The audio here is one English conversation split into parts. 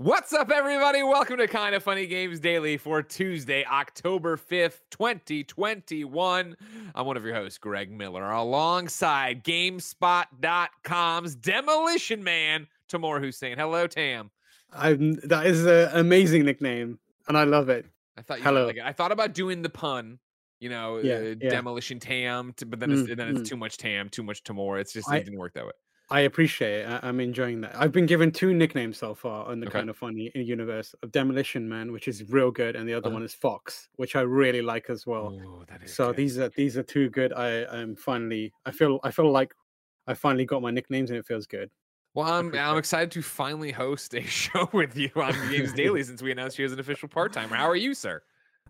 What's up, everybody? Welcome to Kind of Funny Games Daily for Tuesday, October 5th, 2021. I'm one of your hosts, Greg Miller, alongside GameSpot.com's Demolition Man, Tamoor Hussain. Hello, Tam. I'm, that is an amazing nickname, and I love it. I thought you Hello. Like, I thought about doing the pun, you know, Yeah, uh, yeah. Demolition Tam, but then it's, Mm, then it's mm. too much Tam, too much Tamor. It's just I- it didn't work that way. I appreciate it. I, I'm enjoying that. I've been given two nicknames so far in the Okay. kind of funny universe of Demolition Man, which is real good, and the other Uh-huh. one is Fox, which I really like as well. Oh, that is so good. these are these are two good. I I'm finally. I feel I feel like I finally got my nicknames, and it feels good. Well, I'm I'm excited to finally host a show with you on Games Daily since we announced you as an official part timer. How are you, sir?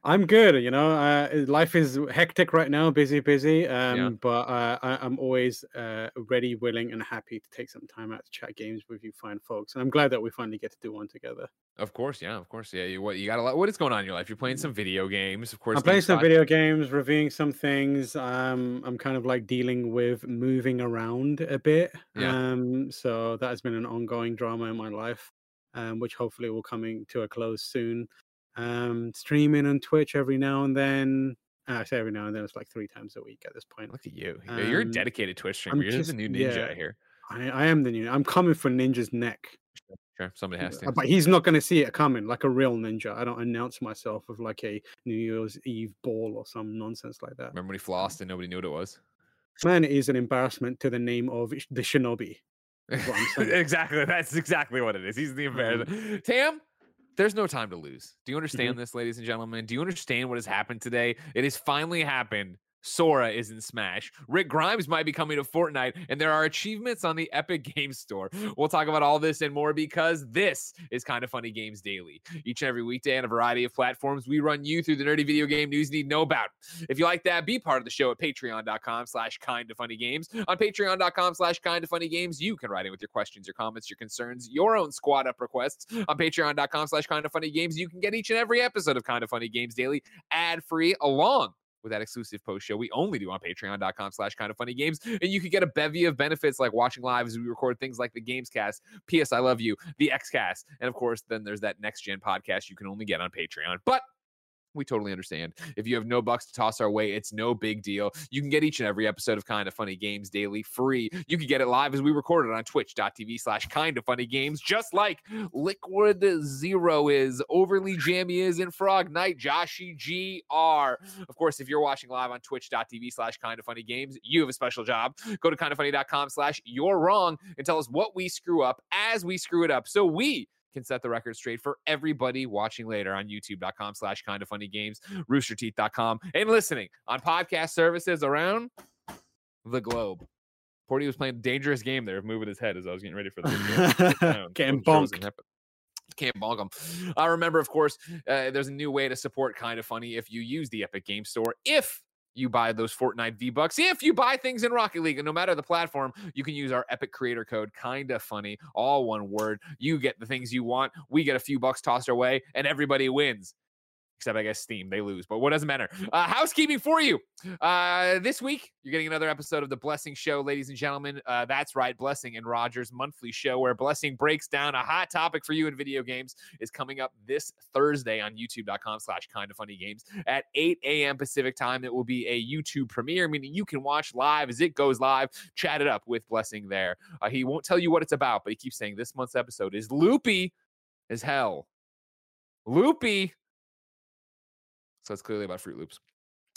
I'm good. You know, uh, life is hectic right now, busy, busy. Um, but uh, I, I'm always uh, ready, willing, and happy to take some time out to chat games with you, fine folks. And I'm glad that we finally get to do one together. Of course, yeah, of course, yeah. You what you got a lot. What is going on in your life? You're playing some video games, of course. I'm playing some video games, reviewing some things. Um, I'm kind of like dealing with moving around a bit. Yeah. Um, so that has been an ongoing drama in my life, um, which hopefully will coming to a close soon. Um, streaming on Twitch every now and then. Uh, I say every now and then. It's like three times a week at this point. Look at you. Yeah, You're a Um, dedicated Twitch streamer. You're just the new ninja yeah. here. I, I am the new. I'm coming for Ninja's neck, Sure, somebody has to. but he's not going to see it coming like a real ninja. I don't announce myself with like a New Year's Eve ball or some nonsense like that. Remember when he flossed and nobody knew what it was? Man is an embarrassment to the name of the Shinobi. That's what I'm saying. exactly. That's exactly what it is. He's the embarrassment. Tam, there's no time to lose. Do you understand Mm-hmm. this, ladies and gentlemen? Do you understand what has happened today? It has finally happened. Sora is in Smash. Rick Grimes might be coming to Fortnite, and there are achievements on the Epic Games Store. We'll talk about all this and more because this is Kind of Funny Games Daily. Each and every weekday on a variety of platforms, we run you through the nerdy video game news you need to know about. If you like that, be part of the show at patreon.com slash kind of funny games. On patreon.com slash kind of funny games, you can write in with your questions, your comments, your concerns, your own squad up requests. On patreon.com slash kind of funny games, you can get each and every episode of Kind of Funny Games Daily ad free along with that exclusive post show we only do on patreon.com slash kind of funny games and you could get a bevy of benefits like watching live as we record things like the games cast ps i love you the xcast and of course then there's that next gen podcast you can only get on patreon. But we totally understand. If you have no bucks to toss our way, it's no big deal. You can get each and every episode of Kind of Funny Games daily free. You can get it live as we record it on twitch.tv slash kind of funny games, just like Liquid Zero is, Overly Jammy is, and Frog Knight, Joshy GR. Of course, if you're watching live on twitch.tv slash kind of funny games, you have a special job. Go to kindoffunny.com slash you're wrong and tell us what we screw up as we screw it up. So we can set the record straight for everybody watching later on youtube.com slash kind of funny games, roosterteeth.com, and listening on podcast services around the globe. Porty was playing a dangerous game there, moving his head as I was getting ready for the video. down. Getting I'm sure it was gonna bonked. happen. Can't bonk them. I remember, of course, uh, there's a new way to support Kind of Funny if you use the Epic Game Store. If you buy those Fortnite V Bucks, if you buy things in Rocket League, and no matter the platform, you can use our Epic Creator Code, Kinda Funny, all one word. You get the things you want. We get a few bucks tossed our way, and everybody wins. Except I guess Steam, they lose, but what doesn't matter? Uh, housekeeping for you. Uh, this week, you're getting another episode of the Blessing Show, ladies and gentlemen. Uh, that's right, Blessing and Rogers monthly show where Blessing breaks down a hot topic for you in video games is coming up this Thursday on youtube.com slash kind of funny games at 8 a.m. Pacific time. It will be a YouTube premiere, meaning you can watch live as it goes live, chat it up with Blessing there. Uh, he won't tell you what it's about, but he keeps saying this month's episode is loopy as hell. Loopy. So it's clearly about Froot Loops.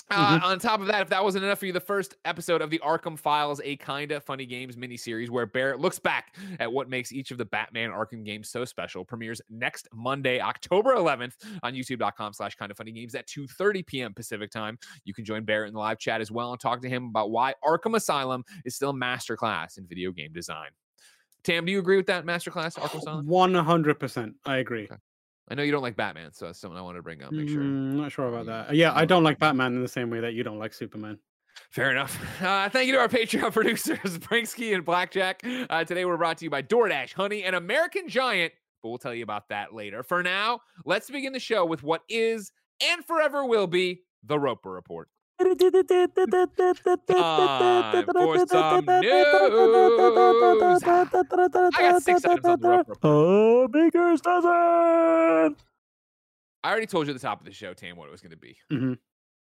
Uh, mm-hmm. On top of that, if that wasn't enough for you, the first episode of the Arkham Files, a kinda funny games miniseries where Barrett looks back at what makes each of the Batman Arkham games so special, premieres next Monday, October 11th on youtube.com slash kinda funny games at 2.30 p.m. Pacific time. You can join Barrett in the live chat as well and talk to him about why Arkham Asylum is still a masterclass in video game design. Tam, do you agree with that masterclass, Arkham Asylum? 100%. I agree. Okay. I know you don't like Batman, so that's something I want to bring up. Make sure. Mm, not sure about that. Yeah, I don't like Batman in the same way that you don't like Superman. Fair enough. Uh, thank you to our Patreon producers, Pranksy and Blackjack. Uh, today we're brought to you by DoorDash, Honey, and American Giant, but we'll tell you about that later. For now, let's begin the show with what is and forever will be the Roper Report. Time for some news. I got six items on the Roper Report. Oh, Baker's doesn't. I already told you at the top of the show, Tam, what it was going to be. Mm-hmm.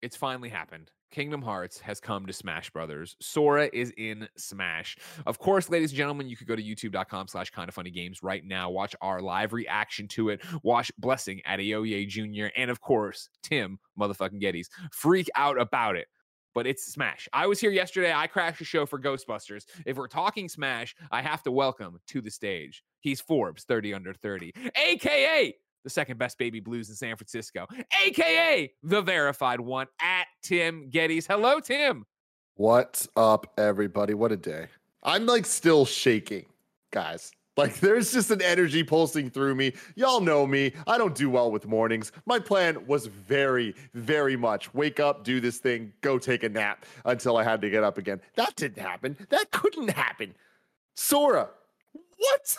It's finally happened. Kingdom Hearts has come to Smash Brothers. Sora is in Smash. Of course, ladies and gentlemen, you could go to youtube.com slash kind of funny games right now. Watch our live reaction to it. Watch Blessing Adeoye Jr. And of course, Tim motherfucking Gettys freak out about it but it's Smash. I was here yesterday. I crashed a show for Ghostbusters. If we're talking Smash, I have to welcome to the stage. He's Forbes 30 under 30, aka the second best baby blues in San Francisco, aka the verified one at Tim Gettys. Hello, Tim. What's up, everybody? What a day. I'm like still shaking, guys. Like there's just an energy pulsing through me. Y'all know me. I don't do well with mornings. My plan was very, very much wake up, do this thing, go take a nap until I had to get up again. That didn't happen. That couldn't happen. Sora, what?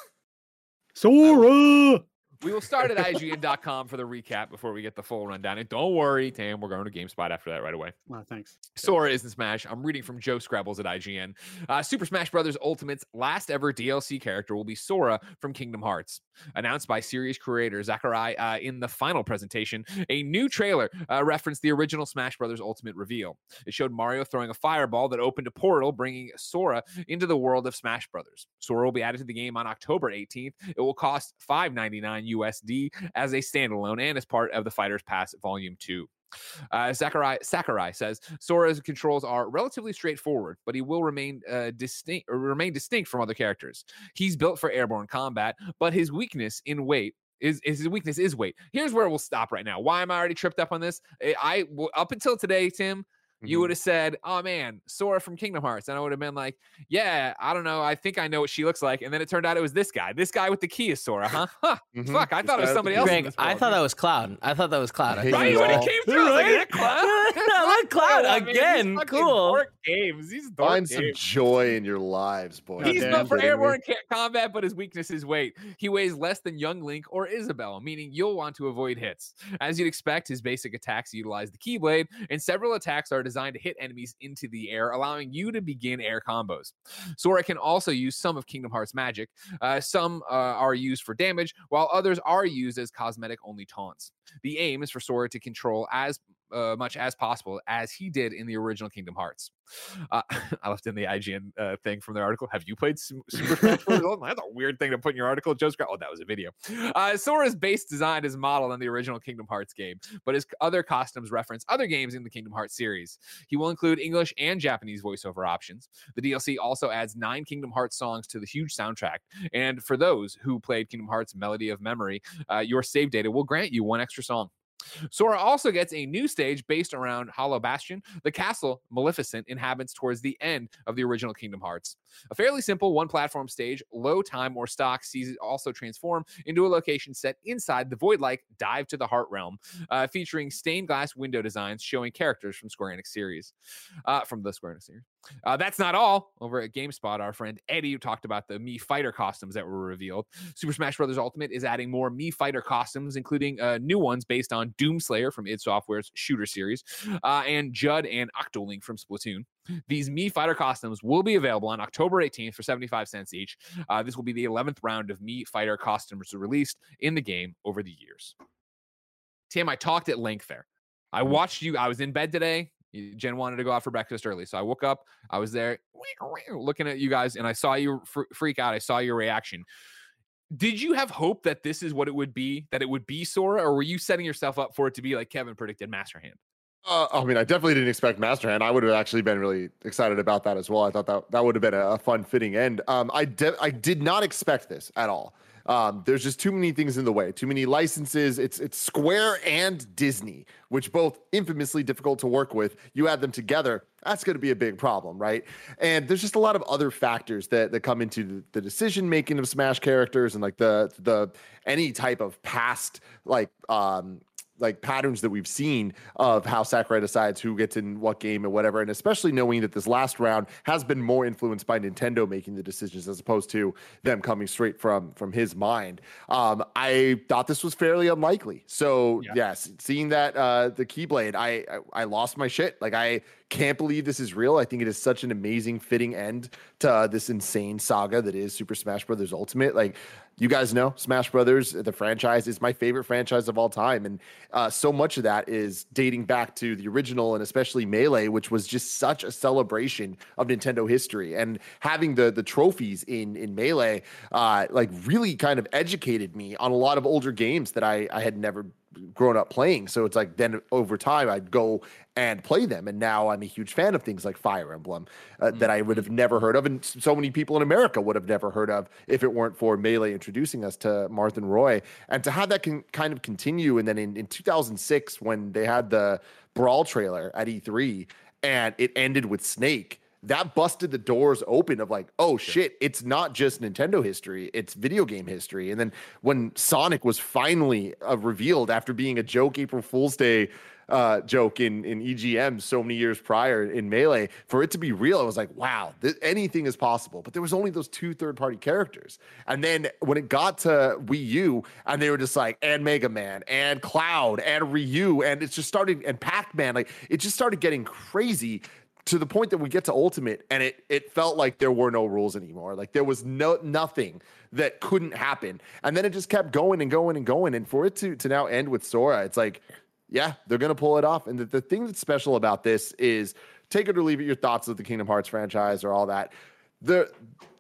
Sora. We will start at IGN.com for the recap before we get the full rundown. And don't worry, Tam, we're going to GameSpot after that right away. Well, thanks. Sora is in Smash. I'm reading from Joe Skrebels at IGN. Uh, Super Smash Bros. Ultimate's last ever DLC character will be Sora from Kingdom Hearts. Announced by series creator Sakurai uh, in the final presentation, a new trailer uh, referenced the original Smash Bros. Ultimate reveal. It showed Mario throwing a fireball that opened a portal, bringing Sora into the world of Smash Bros. Sora will be added to the game on October 18th. It will cost $5.99 USD as a standalone and as part of the Fighters Pass Volume 2. Uh, Sakurai, Sakurai says Sora's controls are relatively straightforward, but he will remain uh, distinct remain distinct from other characters. He's built for airborne combat, but his weakness in weight is, is his weakness is weight. Here's where we'll stop right now. Why am I already tripped up on this? I, I up until today, Tim, you mm-hmm. would have said, "Oh man, Sora from Kingdom Hearts," and I would have been like, "Yeah, I don't know. I think I know what she looks like." And then it turned out it was this guy. This guy with the key is Sora, huh? huh. Mm-hmm. Fuck, I thought it was somebody else. Greg, I thought that was Cloud. I thought that was Cloud. Right when he came through, right? I was like, "Cloud." no, Cloud again. Cool. Games. He's Find games. some joy in your lives, boy. He's not for airborne combat, but his weakness is weight. He weighs less than Young Link or Isabelle, meaning you'll want to avoid hits. As you'd expect, his basic attacks utilize the Keyblade, and several attacks are designed to hit enemies into the air, allowing you to begin air combos. Sora can also use some of Kingdom Hearts magic. Uh, some uh, are used for damage, while others are used as cosmetic only taunts. The aim is for Sora to control as uh, much as possible as he did in the original Kingdom Hearts. Uh, I left in the IGN uh, thing from their article. Have you played Super Smash Bros? That's a weird thing to put in your article. Joe Scott. Oh, that was a video. Uh, Sora's base design is modeled on the original Kingdom Hearts game, but his other costumes reference other games in the Kingdom Hearts series. He will include English and Japanese voiceover options. The DLC also adds nine Kingdom Hearts songs to the huge soundtrack. And for those who played Kingdom Hearts Melody of Memory, uh, your save data will grant you one extra song. Sora also gets a new stage based around Hollow Bastion, the castle Maleficent inhabits towards the end of the original Kingdom Hearts. A fairly simple one platform stage, low time or stock sees it also transform into a location set inside the void like Dive to the Heart realm, uh, featuring stained glass window designs showing characters from Square Enix series, uh, from the Square Enix series. Uh, that's not all. Over at GameSpot, our friend Eddie talked about the Mii Fighter costumes that were revealed. Super Smash Bros. Ultimate is adding more Mii Fighter costumes, including uh, new ones based on Doomslayer from id Software's shooter series, uh, and Judd and Octoling from Splatoon. These Mii Fighter costumes will be available on October 18th for 75 cents each. Uh, this will be the 11th round of Mii Fighter costumes released in the game over the years. Tim, I talked at length there. I mm-hmm. watched you. I was in bed today. Jen wanted to go out for breakfast early. So I woke up, I was there looking at you guys, and I saw you freak out. I saw your reaction. Did you have hope that this is what it would be, that it would be Sora, or were you setting yourself up for it to be like Kevin predicted, Master Hand? Uh, I mean, I definitely didn't expect Master Hand. I would have actually been really excited about that as well. I thought that that would have been a, a fun, fitting end. Um, I de- I did not expect this at all. Um, there's just too many things in the way, too many licenses. It's it's Square and Disney, which both infamously difficult to work with. You add them together, that's going to be a big problem, right? And there's just a lot of other factors that that come into the, the decision making of Smash characters and like the the any type of past like um like patterns that we've seen of how Sakurai decides who gets in what game and whatever, and especially knowing that this last round has been more influenced by Nintendo making the decisions as opposed to them coming straight from from his mind. Um, I thought this was fairly unlikely. So yeah. yes, seeing that uh, the Keyblade, I, I I lost my shit. Like I can't believe this is real. I think it is such an amazing fitting end to uh, this insane saga that is Super Smash Brothers Ultimate. Like you guys know, Smash Brothers, the franchise is my favorite franchise of all time, and uh, so much of that is dating back to the original and especially Melee, which was just such a celebration of Nintendo history. And having the the trophies in in Melee, uh, like really kind of educated me on a lot of older games that I I had never grown up playing. So it's like then over time I'd go and play them. And now I'm a huge fan of things like Fire Emblem uh, mm-hmm. that I would have never heard of. And so many people in America would have never heard of if it weren't for Melee introducing us to Marth and Roy. And to have that can kind of continue. And then in, in 2006, when they had the Brawl trailer at E3 and it ended with Snake that busted the doors open of like, oh shit, it's not just Nintendo history, it's video game history. And then when Sonic was finally uh, revealed after being a joke April Fool's Day uh, joke in in EGM so many years prior in Melee, for it to be real, I was like, wow, th- anything is possible. But there was only those two third party characters, and then when it got to Wii U, and they were just like, and Mega Man, and Cloud, and Ryu, and it just started, and Pac Man, like it just started getting crazy to the point that we get to ultimate and it it felt like there were no rules anymore. Like there was no nothing that couldn't happen. And then it just kept going and going and going. And for it to to now end with sora it's like yeah they're gonna pull it off. And the, the thing that's special about this is take it or leave it your thoughts of the kingdom hearts franchise or all that. The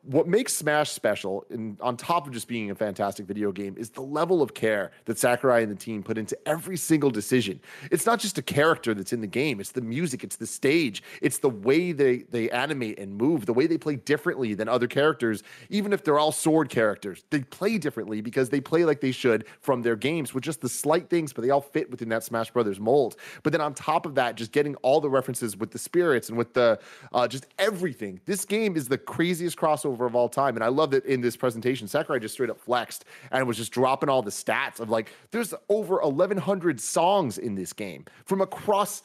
what makes Smash special, and on top of just being a fantastic video game, is the level of care that Sakurai and the team put into every single decision. It's not just a character that's in the game; it's the music, it's the stage, it's the way they they animate and move, the way they play differently than other characters. Even if they're all sword characters, they play differently because they play like they should from their games with just the slight things, but they all fit within that Smash Brothers mold. But then on top of that, just getting all the references with the spirits and with the uh, just everything. This game is the craziest crossover of all time. And I love that in this presentation, Sakurai just straight up flexed and was just dropping all the stats of like, there's over 1,100 songs in this game from across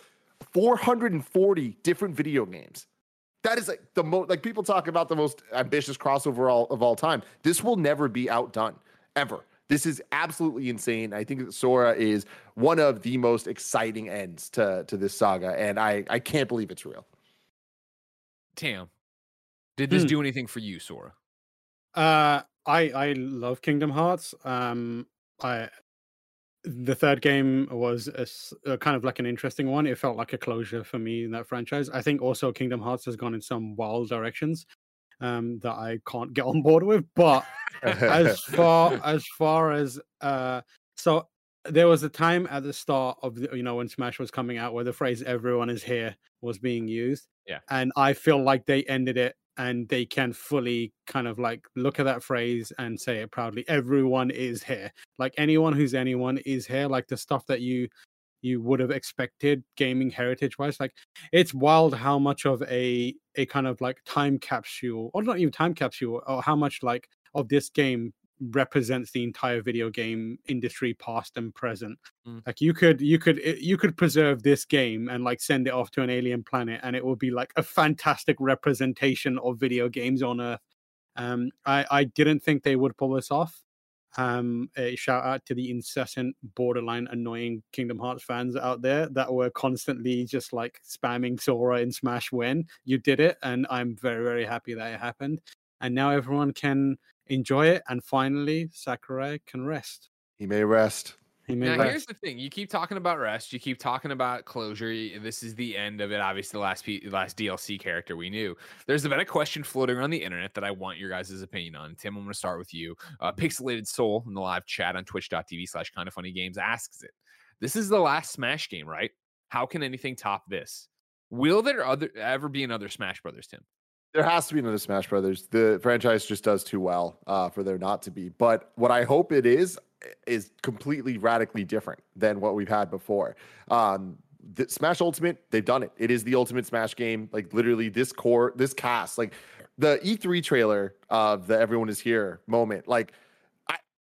440 different video games. That is like the most, like people talk about the most ambitious crossover all, of all time. This will never be outdone, ever. This is absolutely insane. I think that Sora is one of the most exciting ends to to this saga, and I I can't believe it's real. Tam, did this hmm. do anything for you, Sora? Uh, I I love Kingdom Hearts. Um, I the third game was a, a, kind of like an interesting one. It felt like a closure for me in that franchise. I think also Kingdom Hearts has gone in some wild directions um, that I can't get on board with. But as far as far as uh, so there was a time at the start of the, you know when Smash was coming out where the phrase "everyone is here" was being used. Yeah, and I feel like they ended it and they can fully kind of like look at that phrase and say it proudly everyone is here. Like anyone who's anyone is here like the stuff that you you would have expected gaming heritage wise like it's wild how much of a a kind of like time capsule or not even time capsule or how much like of this game represents the entire video game industry past and present. Mm. like you could you could eh, you could preserve this game and like send it off to an alien planet and it would be like a fantastic representation of video games on earth. Um i i didn't think they would pull this off. Um a shout out to the incessant borderline annoying kingdom hearts fans out there that were constantly just like spamming sora in smash when you did it and i'm very very happy that it happened. And now everyone can enjoy it, and finally, Sakurai can rest. He may rest. He may now, rest. here's the thing: you keep talking about rest, you keep talking about closure. This is the end of it. Obviously, the last P- last DLC character we knew. There's been a question floating around the internet that I want your guys' opinion on. Tim, I'm going to start with you. Uh, Pixelated Soul in the live chat on Twitch.tv/slash Kind of Funny Games asks it. This is the last Smash game, right? How can anything top this? Will there other ever be another Smash Brothers, Tim? There has to be another Smash Brothers. The franchise just does too well uh, for there not to be. But what I hope it is is completely radically different than what we've had before. Um, the Smash Ultimate, they've done it. It is the ultimate Smash game. Like literally, this core, this cast, like the E3 trailer of the "Everyone Is Here" moment, like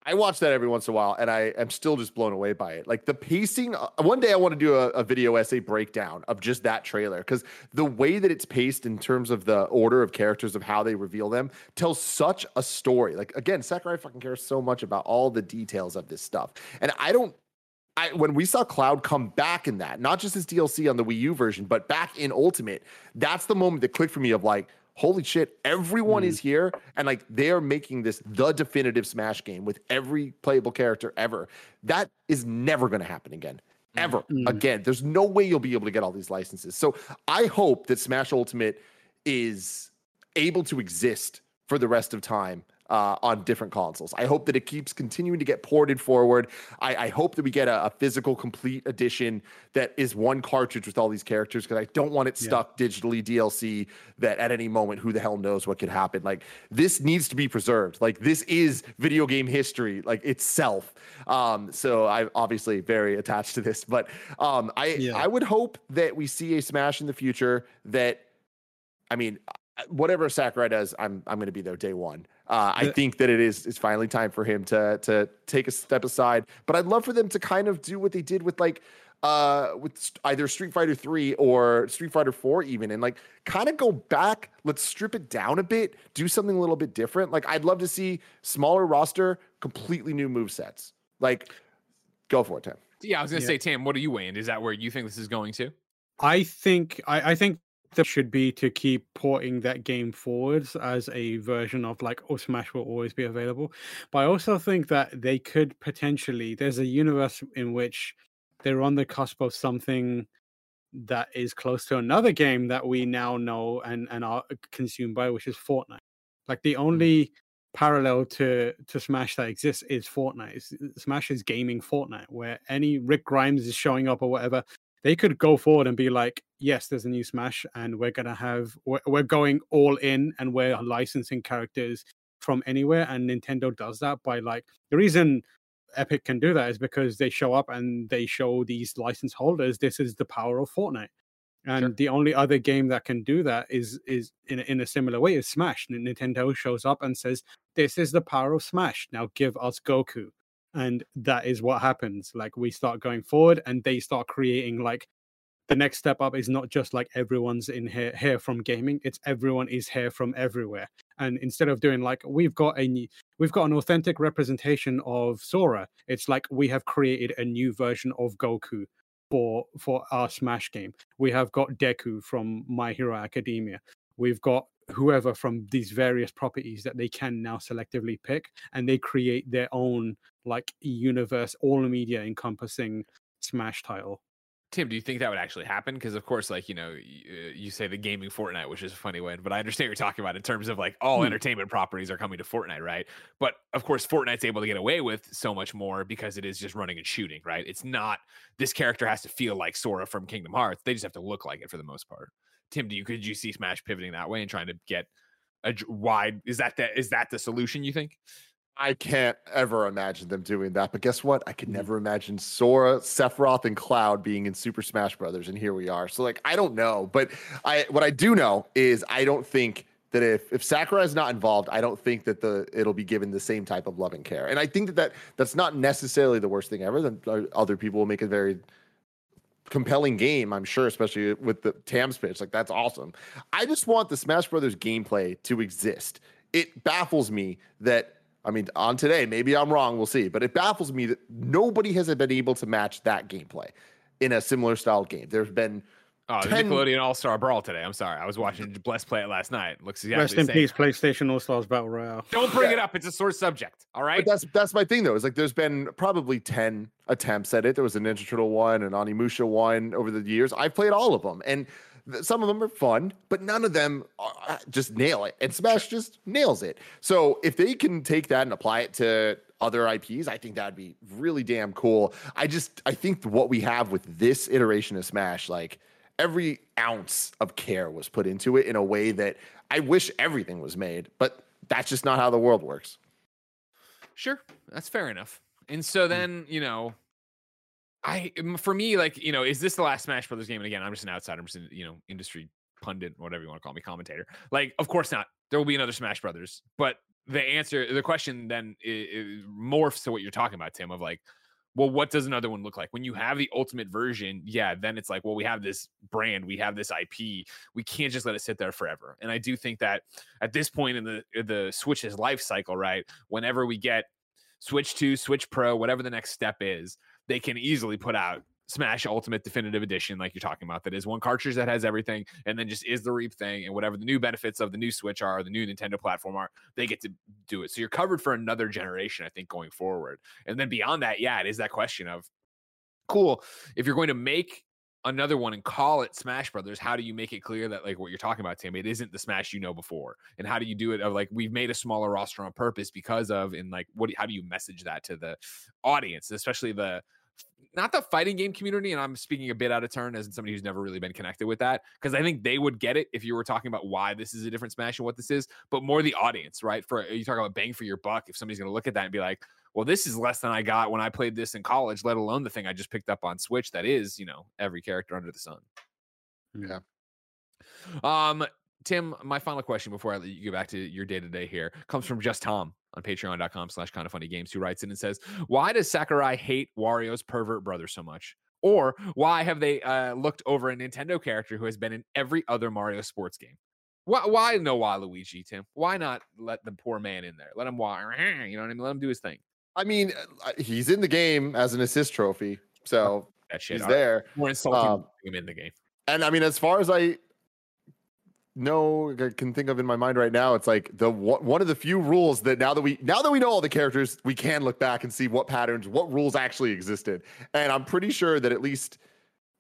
I watch that every once in a while, and I am still just blown away by it. Like the pacing. Uh, one day, I want to do a, a video essay breakdown of just that trailer because the way that it's paced in terms of the order of characters of how they reveal them tells such a story. Like again, Sakurai fucking cares so much about all the details of this stuff, and I don't. I, when we saw Cloud come back in that, not just as DLC on the Wii U version, but back in Ultimate, that's the moment that clicked for me of like, holy shit, everyone mm. is here. And like they are making this the definitive Smash game with every playable character ever. That is never going to happen again. Ever mm. again. There's no way you'll be able to get all these licenses. So I hope that Smash Ultimate is able to exist for the rest of time uh, on different consoles. I hope that it keeps continuing to get ported forward. I, I hope that we get a, a, physical complete edition that is one cartridge with all these characters because I don't want it stuck yeah. digitally DLC that at any moment who the hell knows what could happen. Like this needs to be preserved. Like this is video game history like itself. Um, so I'm obviously very attached to this, but um, I yeah. I would hope that we see a Smash in the future that I mean whatever Sakurai does, I'm I'm going to be there day one. Uh, I think that it is it's finally time for him to to take a step aside. But I'd love for them to kind of do what they did with like uh with either Street Fighter 3 or Street Fighter 4 even and like kind of go back, let's strip it down a bit, do something a little bit different. Like I'd love to see smaller roster, completely new move sets. Like go for it, Tim. Yeah, I was gonna yeah. say, Tim, what are you weighing? Is that where you think this is going to? I think I, I think should be to keep porting that game forwards as a version of like oh smash will always be available. But i also think that they could potentially there's a universe in which they're on the cusp of something that is close to another game that we now know and and are consumed by which is fortnite. Like the mm. only parallel to to smash that exists is fortnite. Smash is gaming fortnite where any rick grimes is showing up or whatever they could go forward and be like, yes, there's a new Smash, and we're gonna have we're, we're going all in, and we're licensing characters from anywhere. And Nintendo does that by like the reason Epic can do that is because they show up and they show these license holders this is the power of Fortnite. And sure. the only other game that can do that is is in a, in a similar way is Smash. Nintendo shows up and says, "This is the power of Smash. Now give us Goku." and that is what happens like we start going forward and they start creating like the next step up is not just like everyone's in here here from gaming it's everyone is here from everywhere. And instead of doing like we've got a new, we've got an authentic representation of sora it's like we have created a new version of goku for for our smash game. We have got deku from my hero academia. We've got whoever from these various properties that they can now selectively pick and they create their own like universe all media encompassing smash title Tim, do you think that would actually happen? Because of course, like you know, you, uh, you, say the gaming Fortnite, which is a funny one, but I understand what you're talking about in terms of like all hmm. entertainment properties are coming to Fortnite, right? But of course, Fortnite's able to get away with so much more because it is just running and shooting, right? It's not this character has to feel like Sora from Kingdom Hearts; they just have to look like it for the most part. Tim, do you could you see Smash pivoting that way and trying to get a wide? Is that the is that the solution? You think? I can't ever imagine them doing that. But guess what? I could mm-hmm. never imagine Sora, Sephiroth, and Cloud being in Super Smash Brothers, and here we are. So like, I don't know, but I what I do know is I don't think that if if Sakurai is not involved, I don't think that the it'll be given the same type of love and care. And I think that, that that's not necessarily the worst thing ever. Then uh, other people will make a very compelling game, I'm sure, especially with the Tam's pitch. Like that's awesome. I just want the Smash Brothers gameplay to exist. It baffles me that I mean, on today, maybe I'm wrong, we'll see, but it baffles me that nobody has been able to match that gameplay in a similar style game. There's been Oh, 10... Nickelodeon All Star Brawl today. I'm sorry, I was watching Bless play it last night. Looks exactly Rest in peace, PlayStation All Stars Battle Royale. Don't bring yeah. it up; it's a sore subject. All right. But that's that's my thing though. Is like there's been probably ten attempts at it. There was a Ninja Turtle one, an Onimusha one over the years. I've played all of them, and th- some of them are fun, but none of them are, uh, just nail it. And Smash just nails it. So if they can take that and apply it to other IPs, I think that'd be really damn cool. I just I think what we have with this iteration of Smash, like every ounce of care was put into it in a way that I wish everything was made, but that's just not how the world works. Sure, that's fair enough. And so hmm. then, you know, I for me, like, you know, is this the last Smash Brothers game? And again, I'm just an outsider, I'm just an, you know, industry pundit, whatever you want to call me, commentator. Like, of course not. There will be another Smash Brothers, but the answer, the question then it, morphs to what you're talking about, Tim, of like, well, what does another one look like? When you have the ultimate version, yeah, then it's like, well, we have this brand, we have this IP, we can't just let it sit there forever. And I do think that at this point in the the Switch's life cycle, right, whenever we get Switch 2, Switch Pro, whatever the next step is, they can easily put out Smash Ultimate Definitive Edition, like you're talking about, that is one cartridge that has everything, and then just is the Reap thing, and whatever the new benefits of the new Switch are, the new Nintendo platform are, they get to do it. So you're covered for another generation, I think, going forward. And then beyond that, yeah, it is that question of cool. If you're going to make another one and call it Smash Brothers, how do you make it clear that like what you're talking about, Tim, it isn't the Smash you know before? And how do you do it of like we've made a smaller roster on purpose because of and like what how do you message that to the audience, especially the not the fighting game community, and I'm speaking a bit out of turn as somebody who's never really been connected with that, because I think they would get it if you were talking about why this is a different Smash and what this is, but more the audience, right? For you talk about bang for your buck, if somebody's going to look at that and be like, well, this is less than I got when I played this in college, let alone the thing I just picked up on Switch that is, you know, every character under the sun. Yeah. Um, Tim, my final question before I let you go back to your day to day here comes from just Tom on patreon.com slash kind of funny games who writes in and says, Why does Sakurai hate Wario's pervert brother so much? Or why have they uh, looked over a Nintendo character who has been in every other Mario sports game? Why, why no Waluigi, Tim? Why not let the poor man in there? Let him, you know what I mean? Let him do his thing. I mean, uh, he's in the game as an assist trophy. So that shit, he's there. More insulting um, him in the game. And I mean, as far as I no I can think of in my mind right now. It's like the one of the few rules that now that we now that we know all the characters, we can look back and see what patterns, what rules actually existed. And I'm pretty sure that at least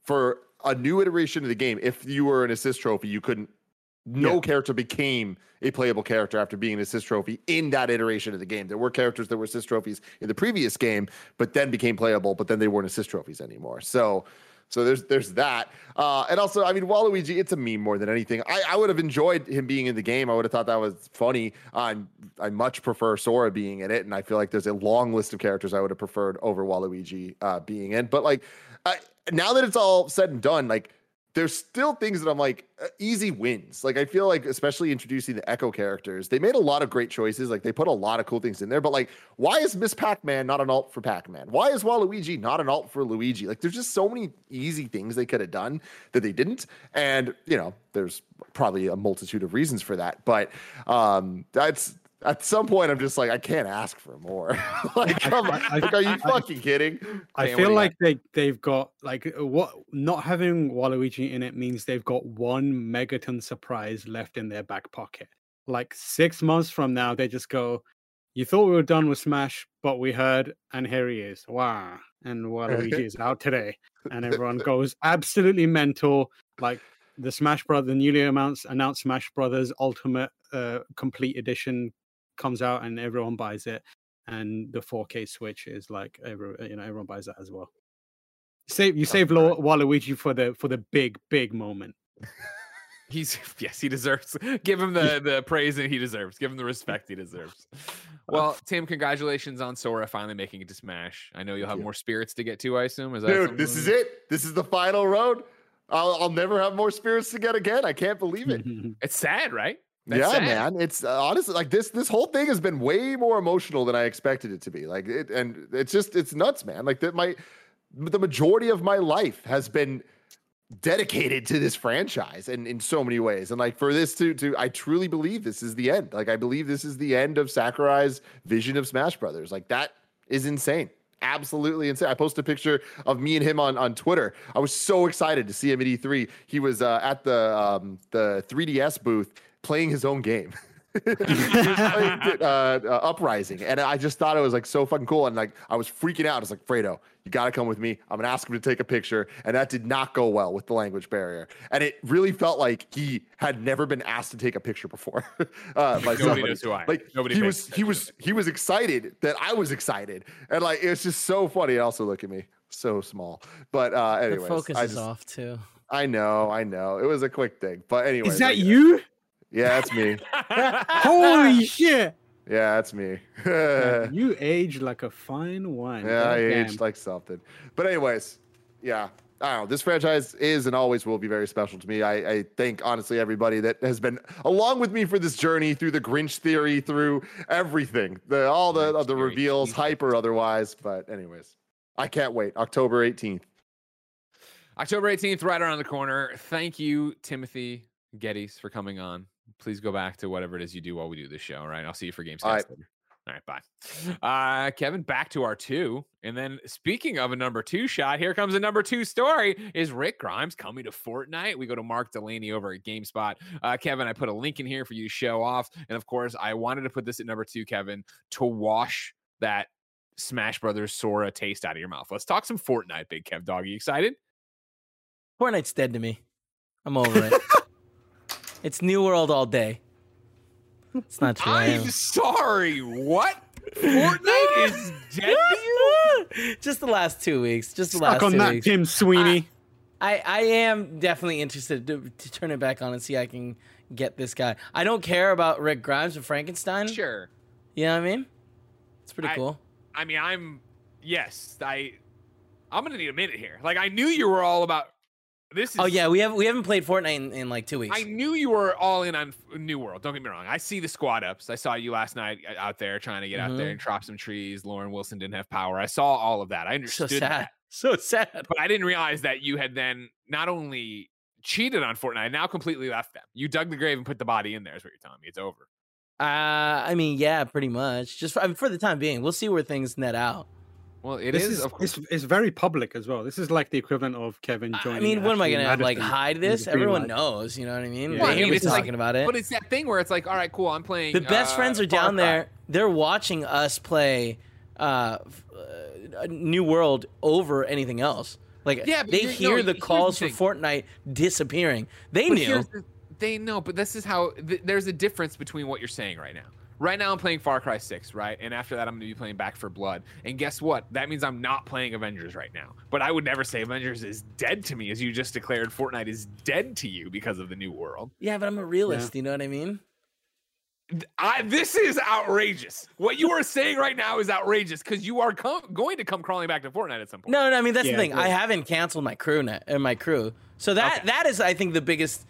for a new iteration of the game, if you were an assist trophy, you couldn't. No yeah. character became a playable character after being an assist trophy in that iteration of the game. There were characters that were assist trophies in the previous game, but then became playable, but then they weren't assist trophies anymore. So so there's there's that. Uh, and also, I mean, Waluigi, it's a meme more than anything. I, I would have enjoyed him being in the game. I would have thought that was funny. I I much prefer Sora being in it, and I feel like there's a long list of characters I would have preferred over Waluigi uh, being in. But like, I, now that it's all said and done, like there's still things that I'm like uh, easy wins. Like I feel like especially introducing the Echo characters, they made a lot of great choices. Like they put a lot of cool things in there. But like, why is Miss Pac-Man not an alt for Pac-Man? Why is Waluigi not an alt for Luigi? Like there's just so many easy things they could have done that they didn't. And you know, there's probably a multitude of reasons for that. But um that's at some point I'm just like I can't ask for more. like, come on, like, are you fucking kidding? I feel like they they've got like what not having Waluigi in it means they've got one megaton surprise left in their back pocket. Like six months from now, they just go, "You thought we were done with Smash, but we heard, and here he is. Wow!" And Waluigi is out today, and everyone goes absolutely mental. Like the Smash Brother, the newly announced announced Smash Brothers Ultimate uh, Complete Edition comes out and everyone buys it, and the 4K Switch is like every, you know everyone buys that as well. Save you save Lo- Waluigi for the for the big big moment. He's yes, he deserves. Give him the the praise that he deserves. Give him the respect he deserves. Uh, well, Tim, congratulations on Sora finally making it to Smash. I know you'll have more spirits to get to. I assume. Is that dude? This is it. This is the final road. I'll, I'll never have more spirits to get again. I can't believe it. it's sad, right? That's yeah, sad. man. It's uh, honestly like this. This whole thing has been way more emotional than I expected it to be. Like, it, and it's just it's nuts, man. Like that, my the majority of my life has been dedicated to this franchise and in so many ways. And like for this to to I truly believe this is the end. Like I believe this is the end of Sakurai's vision of Smash Brothers. Like that is insane. Absolutely insane. I posted a picture of me and him on, on Twitter. I was so excited to see him at E3. He was uh, at the um, the 3DS booth playing his own game. uh, uh, uprising, and I just thought it was like so fucking cool, and like I was freaking out. I was like, Fredo, you got to come with me. I'm gonna ask him to take a picture, and that did not go well with the language barrier, and it really felt like he had never been asked to take a picture before. uh, by Nobody knows who I am. Like Nobody he was, he was, he was excited that I was excited, and like it was just so funny. Also, look at me, so small, but uh, The anyways, focus I is off too. I know, I know, it was a quick thing, but anyway, Is that you? Yeah, that's me. Holy shit! Yeah, that's me. Yeah, you age like a fine wine. Yeah, I Goddamn. aged like something. But anyways, yeah. I don't know. This franchise is and always will be very special to me. I, I thank honestly everybody that has been along with me for this journey through the Grinch theory, through everything, the all the Grinch the reveals, Jesus. hype or otherwise. But anyways, I can't wait. October 18th. October 18th, right around the corner. Thank you, Timothy Gettys, for coming on. Please go back to whatever it is you do while we do this show. All right. I'll see you for games. All right. later. All right, bye. Uh, Kevin, back to our two. And then speaking of a number two shot, here comes a number two story. Is Rick Grimes coming to Fortnite? We go to Mark Delaney over at GameSpot. Uh, Kevin, I put a link in here for you to show off. And of course, I wanted to put this at number two, Kevin, to wash that Smash Brothers Sora taste out of your mouth. Let's talk some Fortnite, Big Kev Dog. You excited? Fortnite's dead to me. I'm over it. it's New World all day. It's not true. I I'm sorry. What? Fortnite is dead to you? Just the last two weeks. Just the Stuck last on two that, weeks. Tim Sweeney. I, I am definitely interested to, to turn it back on and see if I can get this guy. I don't care about Rick Grimes and Frankenstein. Sure. You know what I mean? It's pretty I- cool. I mean, I'm yes. I I'm gonna need a minute here. Like I knew you were all about this. Is, Oh yeah, we have we haven't played Fortnite in, in like two weeks. I knew you were all in on New World. Don't get me wrong. I see the squad ups. I saw you last night uh, out there trying to get out there Mhm. and chop some trees. Lauren Wilson didn't have power. I saw all of that. I so understood sad. that. So sad. But I didn't realize that you had then not only cheated on Fortnite, now completely left them. You dug the grave and put the body in there. Is what you're telling me. It's over. Uh, I mean, yeah, pretty much. Just for, I mean, for the time being, we'll see where things net out. Well, it this is. is, of course. it's, it's very public as well. This is like the equivalent of Kevin joining. I mean, what am I gonna like hide this? Everyone light. knows. You know what I mean? Yeah. They Well, I hear mean, me it's like- talking about it. But it's that thing where it's like, all right, cool. I'm playing. The best uh, friends are Far down Cry. there. They're watching us play uh, uh, New World over anything else. Like Yeah, they you're- no, hear the here's the calls for. Fortnite disappearing. They But knew. the- they know, but this is how th- there's a difference between what you're saying right now. Right now, I'm playing Far Cry 6, right? And after that, I'm going to be playing Back for Blood. And guess what? That means I'm not playing Avengers right now. But I would never say Avengers is dead to me, as you just declared Fortnite is dead to you because of the new world. Yeah, but I'm a realist. You know what I mean? I, this is outrageous. What you are saying right now is outrageous because you are com- going to come crawling back to Fortnite at some point. No, no. I mean that's Yeah, the thing. I haven't canceled my crew net and my crew. So that Okay. that is, I think, the biggest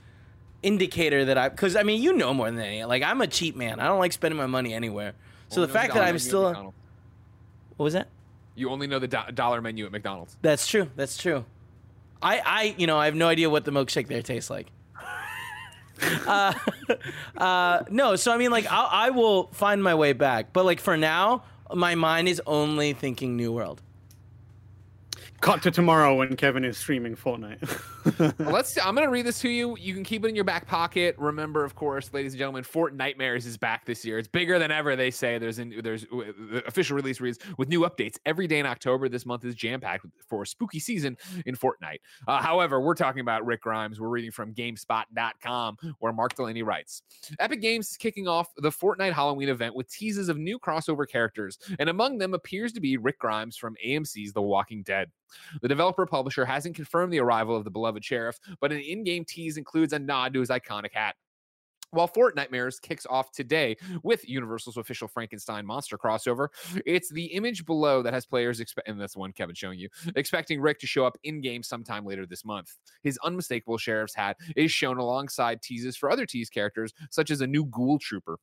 indicator that I because I mean you know more than any. Like I'm a cheap man. I don't like spending my money anywhere. So Only the fact that I'm still what was that? You only know the do- dollar menu at McDonald's. That's true. That's true. I, I, you know, I have no idea what the milkshake there tastes like. uh, uh, no, so I mean, like, I'll, I will find my way back, but like for now, my mind is only thinking New World. Cut to tomorrow when Kevin is streaming Fortnite. Well, let's. I'm gonna read this to you. You can keep it in your back pocket. Remember, of course, ladies and gentlemen, Fortnitemares is back this year. It's bigger than ever. They say there's in, there's the official release reads with new updates every day in October. This month is jam packed for a spooky season in Fortnite. Uh, however, we're talking about Rick Grimes. We're reading from Gamespot.com, where Mark Delaney writes: Epic Games is kicking off the Fortnite Halloween event with teases of new crossover characters, and among them appears to be Rick Grimes from AMC's The Walking Dead. The developer publisher hasn't confirmed the arrival of the beloved sheriff, but an in game tease includes a nod to his iconic hat. While Fortnitemares kicks off today with Universal's official Frankenstein monster crossover, it's the image below that has players expect, and that's one Kevin's showing you, expecting Rick to show up in game sometime later this month. His unmistakable sheriff's hat is shown alongside teases for other tease characters, such as a new Ghoul Trooper.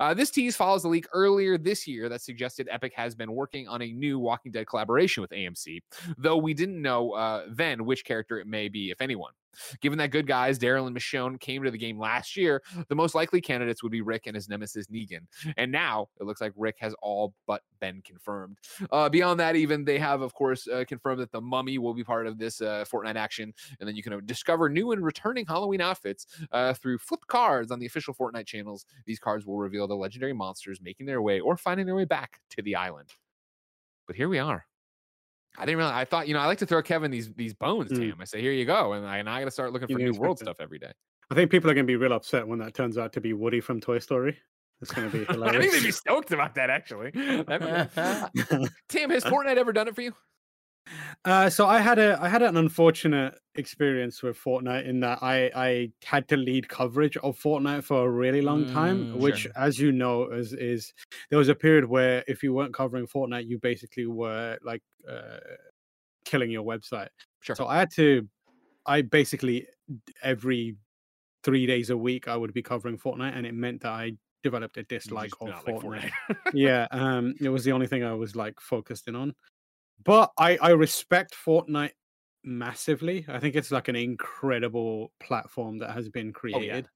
Uh, this tease follows a leak earlier this year that suggested Epic has been working on a new Walking Dead collaboration with AMC, though we didn't know uh, then which character it may be, if anyone. Given that good guys Daryl and Michonne came to the game last year, the most likely candidates would be Rick and his nemesis Negan. And now it looks like Rick has all but been confirmed. Uh, beyond that, even they have, of course, uh, confirmed that the Mummy will be part of this uh, Fortnite action, and then you can discover new and returning Halloween outfits uh, through flipped cards on the official Fortnite channels. These cards will reveal the legendary monsters making their way or finding their way back to the island. But here we are. I didn't really. I thought, you know, I like to throw Kevin these these bones, Mm. Tam. I say, here you go, and I, and I got to start looking You for new world stuff every day. I think people are going to be real upset when that turns out to be Woody from Toy Story. It's going to be hilarious. I think they'd be stoked about that. Actually, That'd has Fortnite ever done it for you? Uh, so I had a I had an unfortunate experience with Fortnite in that I I had to lead coverage of Fortnite for a really long time, Mm, which, sure. as you know, is is there was a period where if you weren't covering Fortnite, you basically were like uh, killing your website. Sure. So I had to, I basically every three days a week I would be covering Fortnite, and it meant that I developed a dislike of not like Fortnite Fortnite. yeah um it was the only thing i was like focused in on but i i respect fortnite massively. I think it's like an incredible platform that has been created.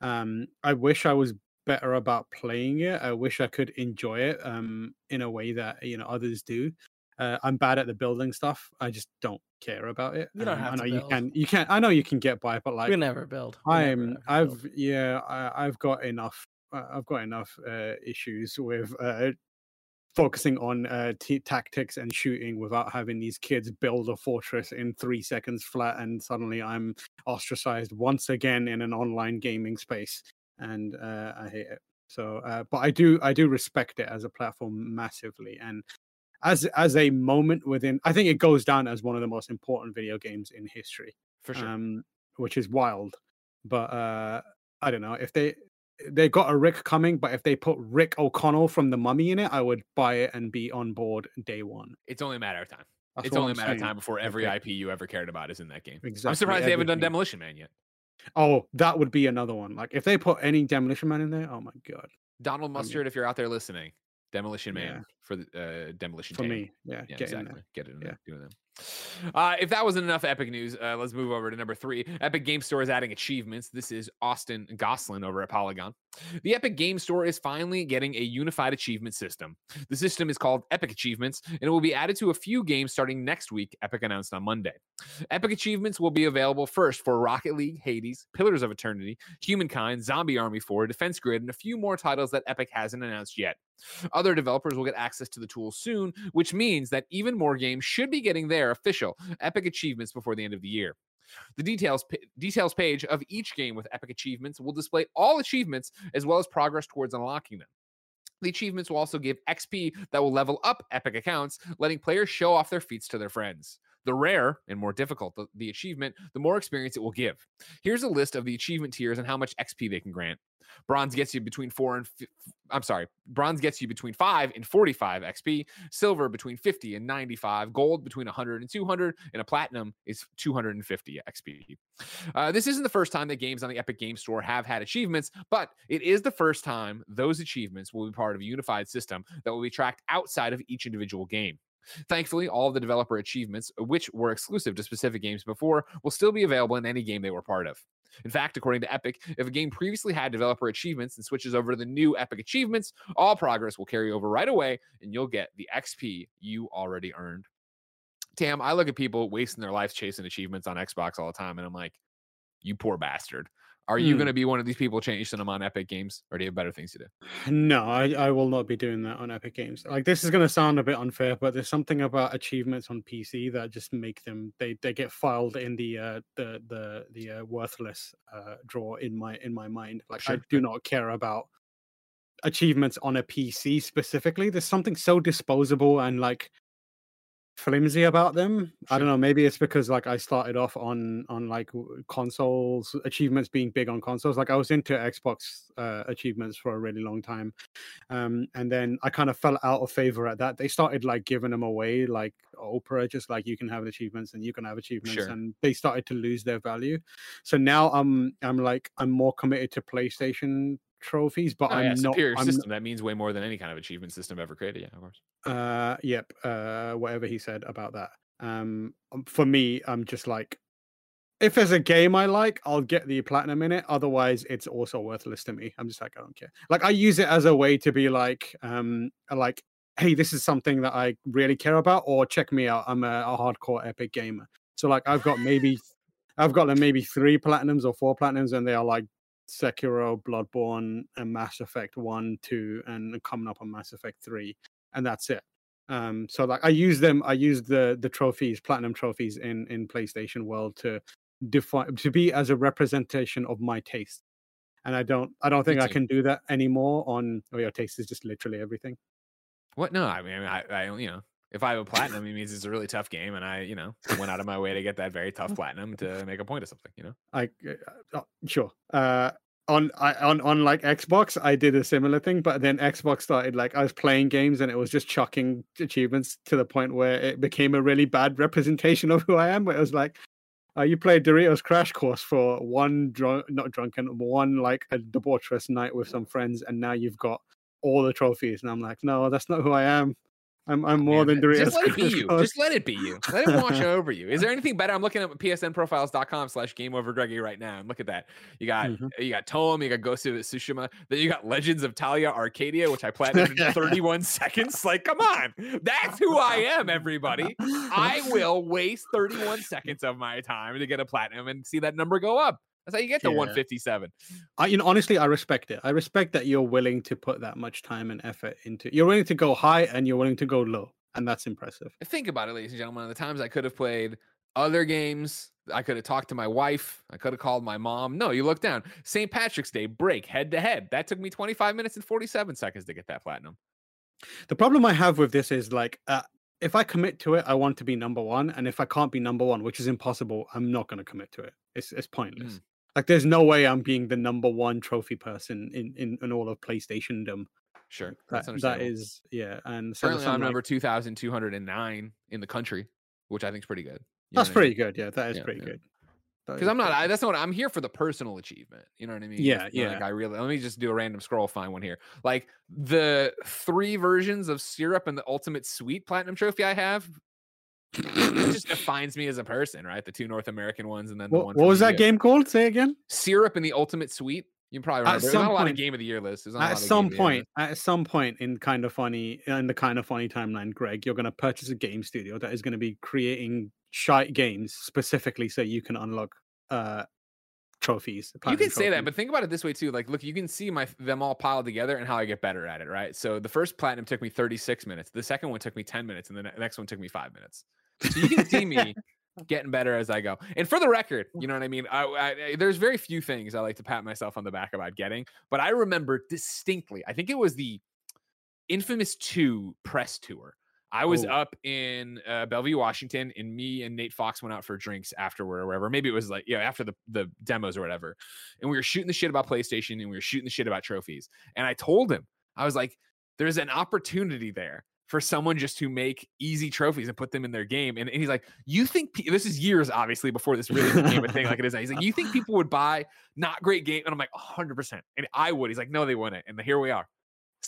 Um i wish i was better about playing it. I wish i could enjoy it um in a way that you know others do. Uh, i'm bad at the building stuff. I just don't care about it. You don't Um, have i to know you build. can you can i know you can get by but like we never build. We I'm ever I've build. yeah I, I've got enough uh, I've got enough uh, issues with uh, focusing on uh, t- tactics and shooting without having these kids build a fortress in three seconds flat and suddenly I'm ostracized once again in an online gaming space and uh, I hate it. So, uh, but I do I do respect it as a platform massively and as as a moment within I think it goes down as one of the most important video games in history for sure. um, which is wild. But uh, I don't know if they they got a Rick coming, but if they put Rick O'Connell from the Mummy in it, I would buy it and be on board day one. it's only a matter of time. That's it's only I'm a matter of time before every. IP you ever cared about is in that game. I'm Exactly, surprised they haven't done. Demolition Man yet. Oh, that would be another one. Like if they put any Demolition Man in there, oh my god, Donald mean- Mustard, if you're out there listening, Demolition Man Yeah. for the uh, Demolition for Day. me, yeah, Yeah, get exactly. Get it in Yeah. there. Doing them. Uh, if that wasn't enough Epic news, uh, let's move over to number three. Epic Game Store is adding achievements. This is Austin Goslin over at Polygon. The Epic Game Store is finally getting a unified achievement system. The system is called Epic Achievements, and it will be added to a few games starting next week. Epic announced on Monday. Epic Achievements will be available first for Rocket League, Hades, Pillars of Eternity, Humankind, Zombie Army 4, Defense Grid, and a few more titles that Epic hasn't announced yet. Other developers will get access to the tool soon, which means that even more games should be getting official Epic achievements before the end of the year. The details details page of each game with Epic achievements will display all achievements as well as progress towards unlocking them. The achievements will also give XP that will level up Epic accounts, letting players show off their feats to their friends. The rare and more difficult the, the achievement, the more experience it will give. Here's a list of the achievement tiers and how much XP they can grant. Bronze gets you between four and fi- I'm sorry, bronze gets you between 5 and 45 XP, silver between 50 and 95, gold between 100 and 200, and a platinum is 250 XP. Uh, this isn't the first time that games on the Epic Game Store have had achievements, but it is the first time those achievements will be part of a unified system that will be tracked outside of each individual game. Thankfully, all of the developer achievements, uh, which were exclusive to specific games before, will still be available in any game they were part of. In fact, according to Epic, if a game previously had developer achievements and switches over to the new Epic achievements, all progress will carry over right away and you'll get the XP you already earned. Tam, I look at people wasting their lives chasing achievements on Xbox all the time, and I'm like, you poor bastard. Are you Hmm. going to be one of these people chasing them on Epic Games, or do you have better things to do? No, I, I will not be doing that on Epic Games. Like this is going to sound a bit unfair, but there's something about achievements on PC that just make them they they get filed in the uh, the the the uh, worthless uh, drawer in my in my mind. Like I do not care about achievements on a PC specifically. There's something so disposable and like flimsy about them. I don't know. Maybe it's because like I started off on on like consoles achievements being big on consoles. Like I was into Xbox uh, achievements for a really long time, um, and then I kind of fell out of favor at that. They started like giving them away, like Oprah, just like you can have achievements and you can have achievements, Sure. and they started to lose their value. So now I'm I'm like I'm more committed to PlayStation trophies, but Oh, I'm not. superior system. That means way more than any kind of achievement system ever created. Yeah, of course. uh yep uh whatever he said about that um um, for me i'm just like if there's a game I like, I'll get the platinum in it. Otherwise, it's also worthless to me. I'm just like, I don't care. Like I use it as a way to be like, um, like, hey, this is something that I really care about, or check me out. I'm a, a hardcore epic gamer. So like, I've got maybe, I've got like maybe three platinums or four platinums, and they are like Sekiro, Bloodborne, and Mass Effect One, Two, and coming up on Mass Effect Three, and that's it. Um, so like I use them, I use the the trophies, platinum trophies in in PlayStation World to define to be as a representation of my taste. And i don't i don't think i can do that anymore on oh your taste is just literally everything. What? No i mean i, I you know if i have a platinum it means it's a really tough game and i you know went out of my way to get that very tough platinum to make a point of something you know i uh, uh sure uh on I, on on like Xbox, I did a similar thing, but then Xbox started like I was playing games and it was just chucking achievements to the point where it became a really bad representation of who I am. Where it was like, uh, you played Doritos Crash Course for one drunk, not drunken, one like a debaucherous night with some friends, and now you've got all the trophies. And I'm like, no, that's not who I am. I'm I'm more than Doritos. Just let it be you. Just let it be you. Let it wash over you. Is there anything better? I'm looking at psnprofiles.com slash game over Greggy right now. And look at that. You got mm-hmm. you got Toem, you got Ghost of Tsushima, then you got Legends of Talia Arcadia, which I platinumed in 31 seconds. Like, come on. That's who I am, everybody. I will waste 31 seconds of my time to get a platinum and see that number go up. That's how you get to yeah. 157. I, you know, honestly, I respect it. I respect that you're willing to put that much time and effort into. You're willing to go high and you're willing to go low, and that's impressive. Think about it, ladies and gentlemen. The times I could have played other games, I could have talked to my wife. I could have called my mom. No, you look down. St. Patrick's Day break head to head. That took me 25 minutes and 47 seconds to get that platinum. The problem I have with this is like, uh, if I commit to it, I want to be number one, and if I can't be number one, which is impossible, I'm not going to commit to it. It's it's pointless. Mm. Like, there's no way I'm being the number one trophy person in in, in all of PlayStation. dom. Sure, that, that is yeah. And so currently I'm like, number two thousand two hundred and nine in the country, which I think is pretty good. You that's pretty I mean? good. Yeah, that is yeah, pretty yeah. good. Because I'm not. I, that's not. What, I'm here for the personal achievement. You know what I mean? Yeah, yeah. Like I really. Let me just do a random scroll. Find one here. Like the three versions of syrup and the ultimate sweet platinum trophy I have it just defines me as a person, right? The two North American ones, and then the what, one. What was that game called? Say again. Syrup and the Ultimate Sweet. You probably remember. There's not a lot of Game of the Year lists. At some point, at some point in kind of funny in the kind of funny timeline, Greg, you're going to purchase a game studio that is going to be creating shite games specifically so you can unlock uh trophies. You can say that, but think about it this way too. Like, look, you can see my them all piled together and how I get better at it, right? So the first platinum took me 36 minutes. The second one took me 10 minutes, and the next one took me five minutes. So you can see me getting better as I go. And for the record, you know what I mean? I, I, there's very few things I like to pat myself on the back about getting, but I remember distinctly, I think it was the infamous 2 press tour. I was oh. up in uh, Bellevue, Washington, and me and Nate Fox went out for drinks afterward or wherever. Maybe it was like, yeah, after the, the demos or whatever. And we were shooting the shit about PlayStation and we were shooting the shit about trophies. And I told him, I was like, there's an opportunity there for someone just to make easy trophies and put them in their game. And, and he's like, you think pe- this is years obviously before this really became a thing like it is now. He's like, you think people would buy not great game? And I'm like, 100%. And I would. He's like, no, they wouldn't. And here we are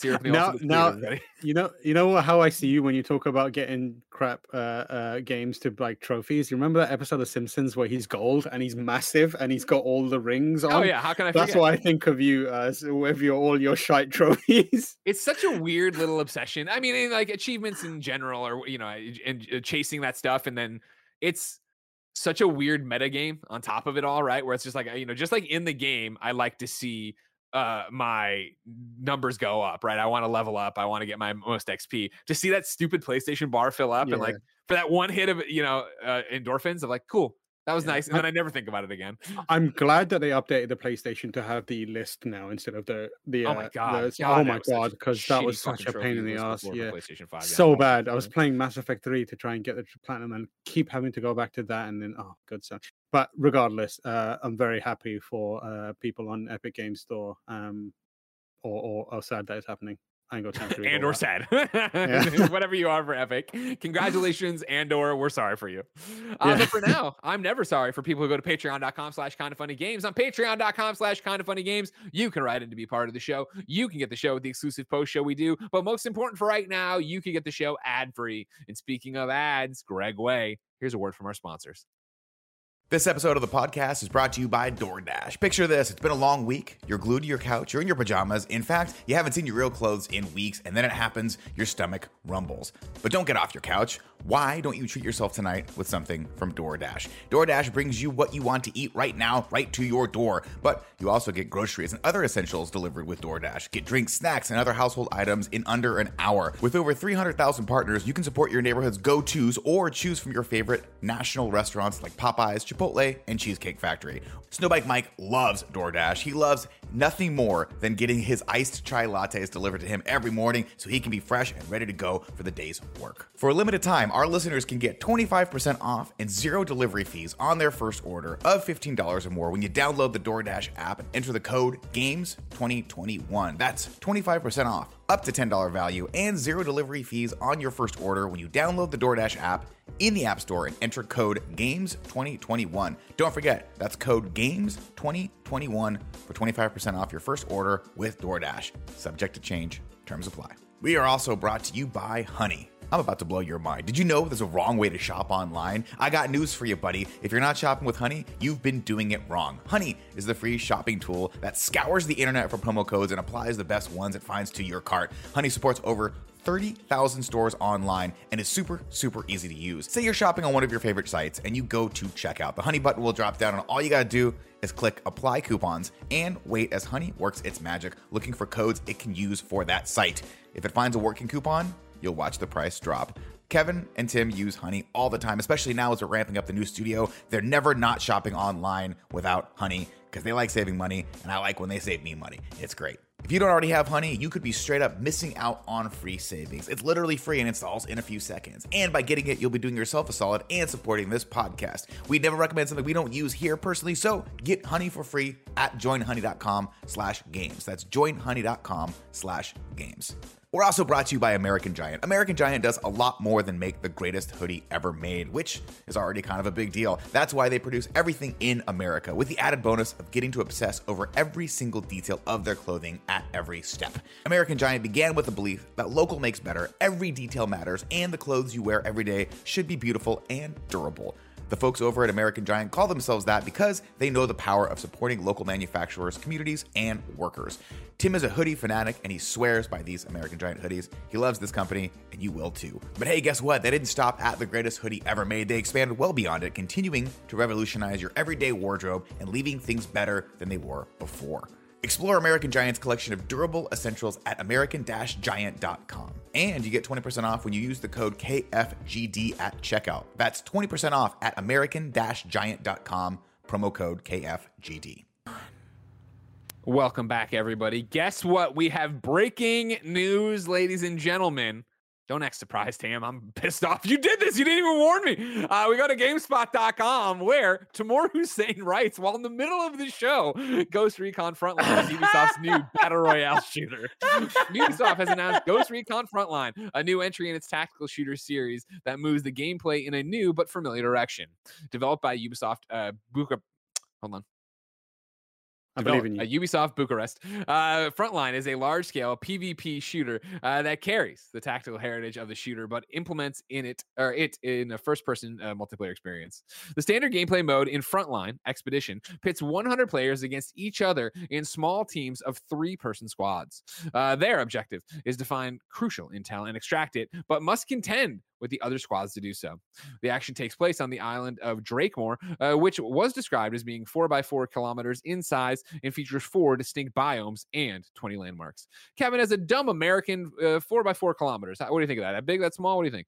now, now you know, you know how I see you when you talk about getting crap uh, uh, games to like trophies. You remember that episode of Simpsons where he's gold and he's massive and he's got all the rings oh, on? Oh yeah, how can I? That's why I think of you as with your all your shite trophies. It's such a weird little obsession. I mean, like achievements in general, or you know, and uh, chasing that stuff, and then it's such a weird meta game on top of it all, right? Where it's just like you know, just like in the game, I like to see uh my numbers go up right? I want to level up i want to get my most xp to see that stupid playstation bar fill up yeah. and like for that one hit of you know uh, endorphins of like cool that was yeah. nice and then i never think about it again. I'm glad that they updated the playstation to have the list now instead of the the oh my uh, god, the, god. oh my god because that was such a pain in the ass yeah. PlayStation 5, so bad. I was playing mass effect 3 to try and get the platinum and keep having to go back to that and then oh good son but regardless, uh, I'm very happy for uh, people on Epic Game Store, um, or, or, or sad that it's happening. I ain't got time to and or sad, whatever you are for Epic. Congratulations, and or we're sorry for you. Uh, yeah. But for now, I'm never sorry for people who go to Patreon.com/slash Kinda Funny Games. On Patreon.com/slash Kinda Funny Games, you can write in to be part of the show. You can get the show with the exclusive post show we do. But most important for right now, you can get the show ad free. And speaking of ads, Greg Way, here's a word from our sponsors. This episode of the podcast is brought to you by DoorDash. Picture this it's been a long week. You're glued to your couch, you're in your pajamas. In fact, you haven't seen your real clothes in weeks, and then it happens, your stomach rumbles. But don't get off your couch. Why don't you treat yourself tonight with something from DoorDash? DoorDash brings you what you want to eat right now, right to your door. But you also get groceries and other essentials delivered with DoorDash. Get drinks, snacks, and other household items in under an hour. With over 300,000 partners, you can support your neighborhood's go tos or choose from your favorite national restaurants like Popeyes, Chipotle, and Cheesecake Factory. Snowbike Mike loves DoorDash. He loves nothing more than getting his iced chai lattes delivered to him every morning so he can be fresh and ready to go for the day's work. For a limited time, our listeners can get 25% off and zero delivery fees on their first order of $15 or more when you download the DoorDash app and enter the code GAMES2021. That's 25% off, up to $10 value, and zero delivery fees on your first order when you download the DoorDash app in the App Store and enter code GAMES2021. Don't forget, that's code GAMES2021 for 25% off your first order with DoorDash. Subject to change, terms apply. We are also brought to you by Honey. I'm about to blow your mind. Did you know there's a wrong way to shop online? I got news for you, buddy. If you're not shopping with Honey, you've been doing it wrong. Honey is the free shopping tool that scours the internet for promo codes and applies the best ones it finds to your cart. Honey supports over 30,000 stores online and is super, super easy to use. Say you're shopping on one of your favorite sites and you go to checkout. The Honey button will drop down, and all you gotta do is click apply coupons and wait as Honey works its magic looking for codes it can use for that site. If it finds a working coupon, you'll watch the price drop. Kevin and Tim use Honey all the time, especially now as we're ramping up the new studio. They're never not shopping online without Honey because they like saving money, and I like when they save me money. It's great. If you don't already have Honey, you could be straight up missing out on free savings. It's literally free and installs in a few seconds. And by getting it, you'll be doing yourself a solid and supporting this podcast. We never recommend something we don't use here personally, so get Honey for free at joinhoney.com slash games. That's joinhoney.com slash games. We're also brought to you by American Giant. American Giant does a lot more than make the greatest hoodie ever made, which is already kind of a big deal. That's why they produce everything in America, with the added bonus of getting to obsess over every single detail of their clothing at every step. American Giant began with the belief that local makes better, every detail matters, and the clothes you wear every day should be beautiful and durable. The folks over at American Giant call themselves that because they know the power of supporting local manufacturers, communities, and workers. Tim is a hoodie fanatic and he swears by these American Giant hoodies. He loves this company and you will too. But hey, guess what? They didn't stop at the greatest hoodie ever made. They expanded well beyond it, continuing to revolutionize your everyday wardrobe and leaving things better than they were before. Explore American Giant's collection of durable essentials at american-giant.com. And you get 20% off when you use the code KFGD at checkout. That's 20% off at american-giant.com, promo code KFGD. Welcome back, everybody. Guess what? We have breaking news, ladies and gentlemen. Don't act surprised, Tam. I'm pissed off. You did this. You didn't even warn me. Uh, we go to GameSpot.com where Tamoor Hussain writes while in the middle of the show, Ghost Recon Frontline is Ubisoft's new battle royale shooter. Ubisoft has announced Ghost Recon Frontline, a new entry in its tactical shooter series that moves the gameplay in a new but familiar direction. Developed by Ubisoft, uh, Buka. Hold on. I believe in you. Uh, Ubisoft Bucharest. Uh, Frontline is a large scale PvP shooter uh, that carries the tactical heritage of the shooter, but implements in it or it in a first person uh, multiplayer experience. The standard gameplay mode in Frontline Expedition pits 100 players against each other in small teams of three person squads. Uh, their objective is to find crucial intel and extract it, but must contend with the other squads to do so. The action takes place on the island of Drakemore, uh, which was described as being four by four kilometers in size and features four distinct biomes and 20 landmarks. Kevin, as a dumb American, uh, four by four kilometers. What do you think of that? That big? That small? What do you think?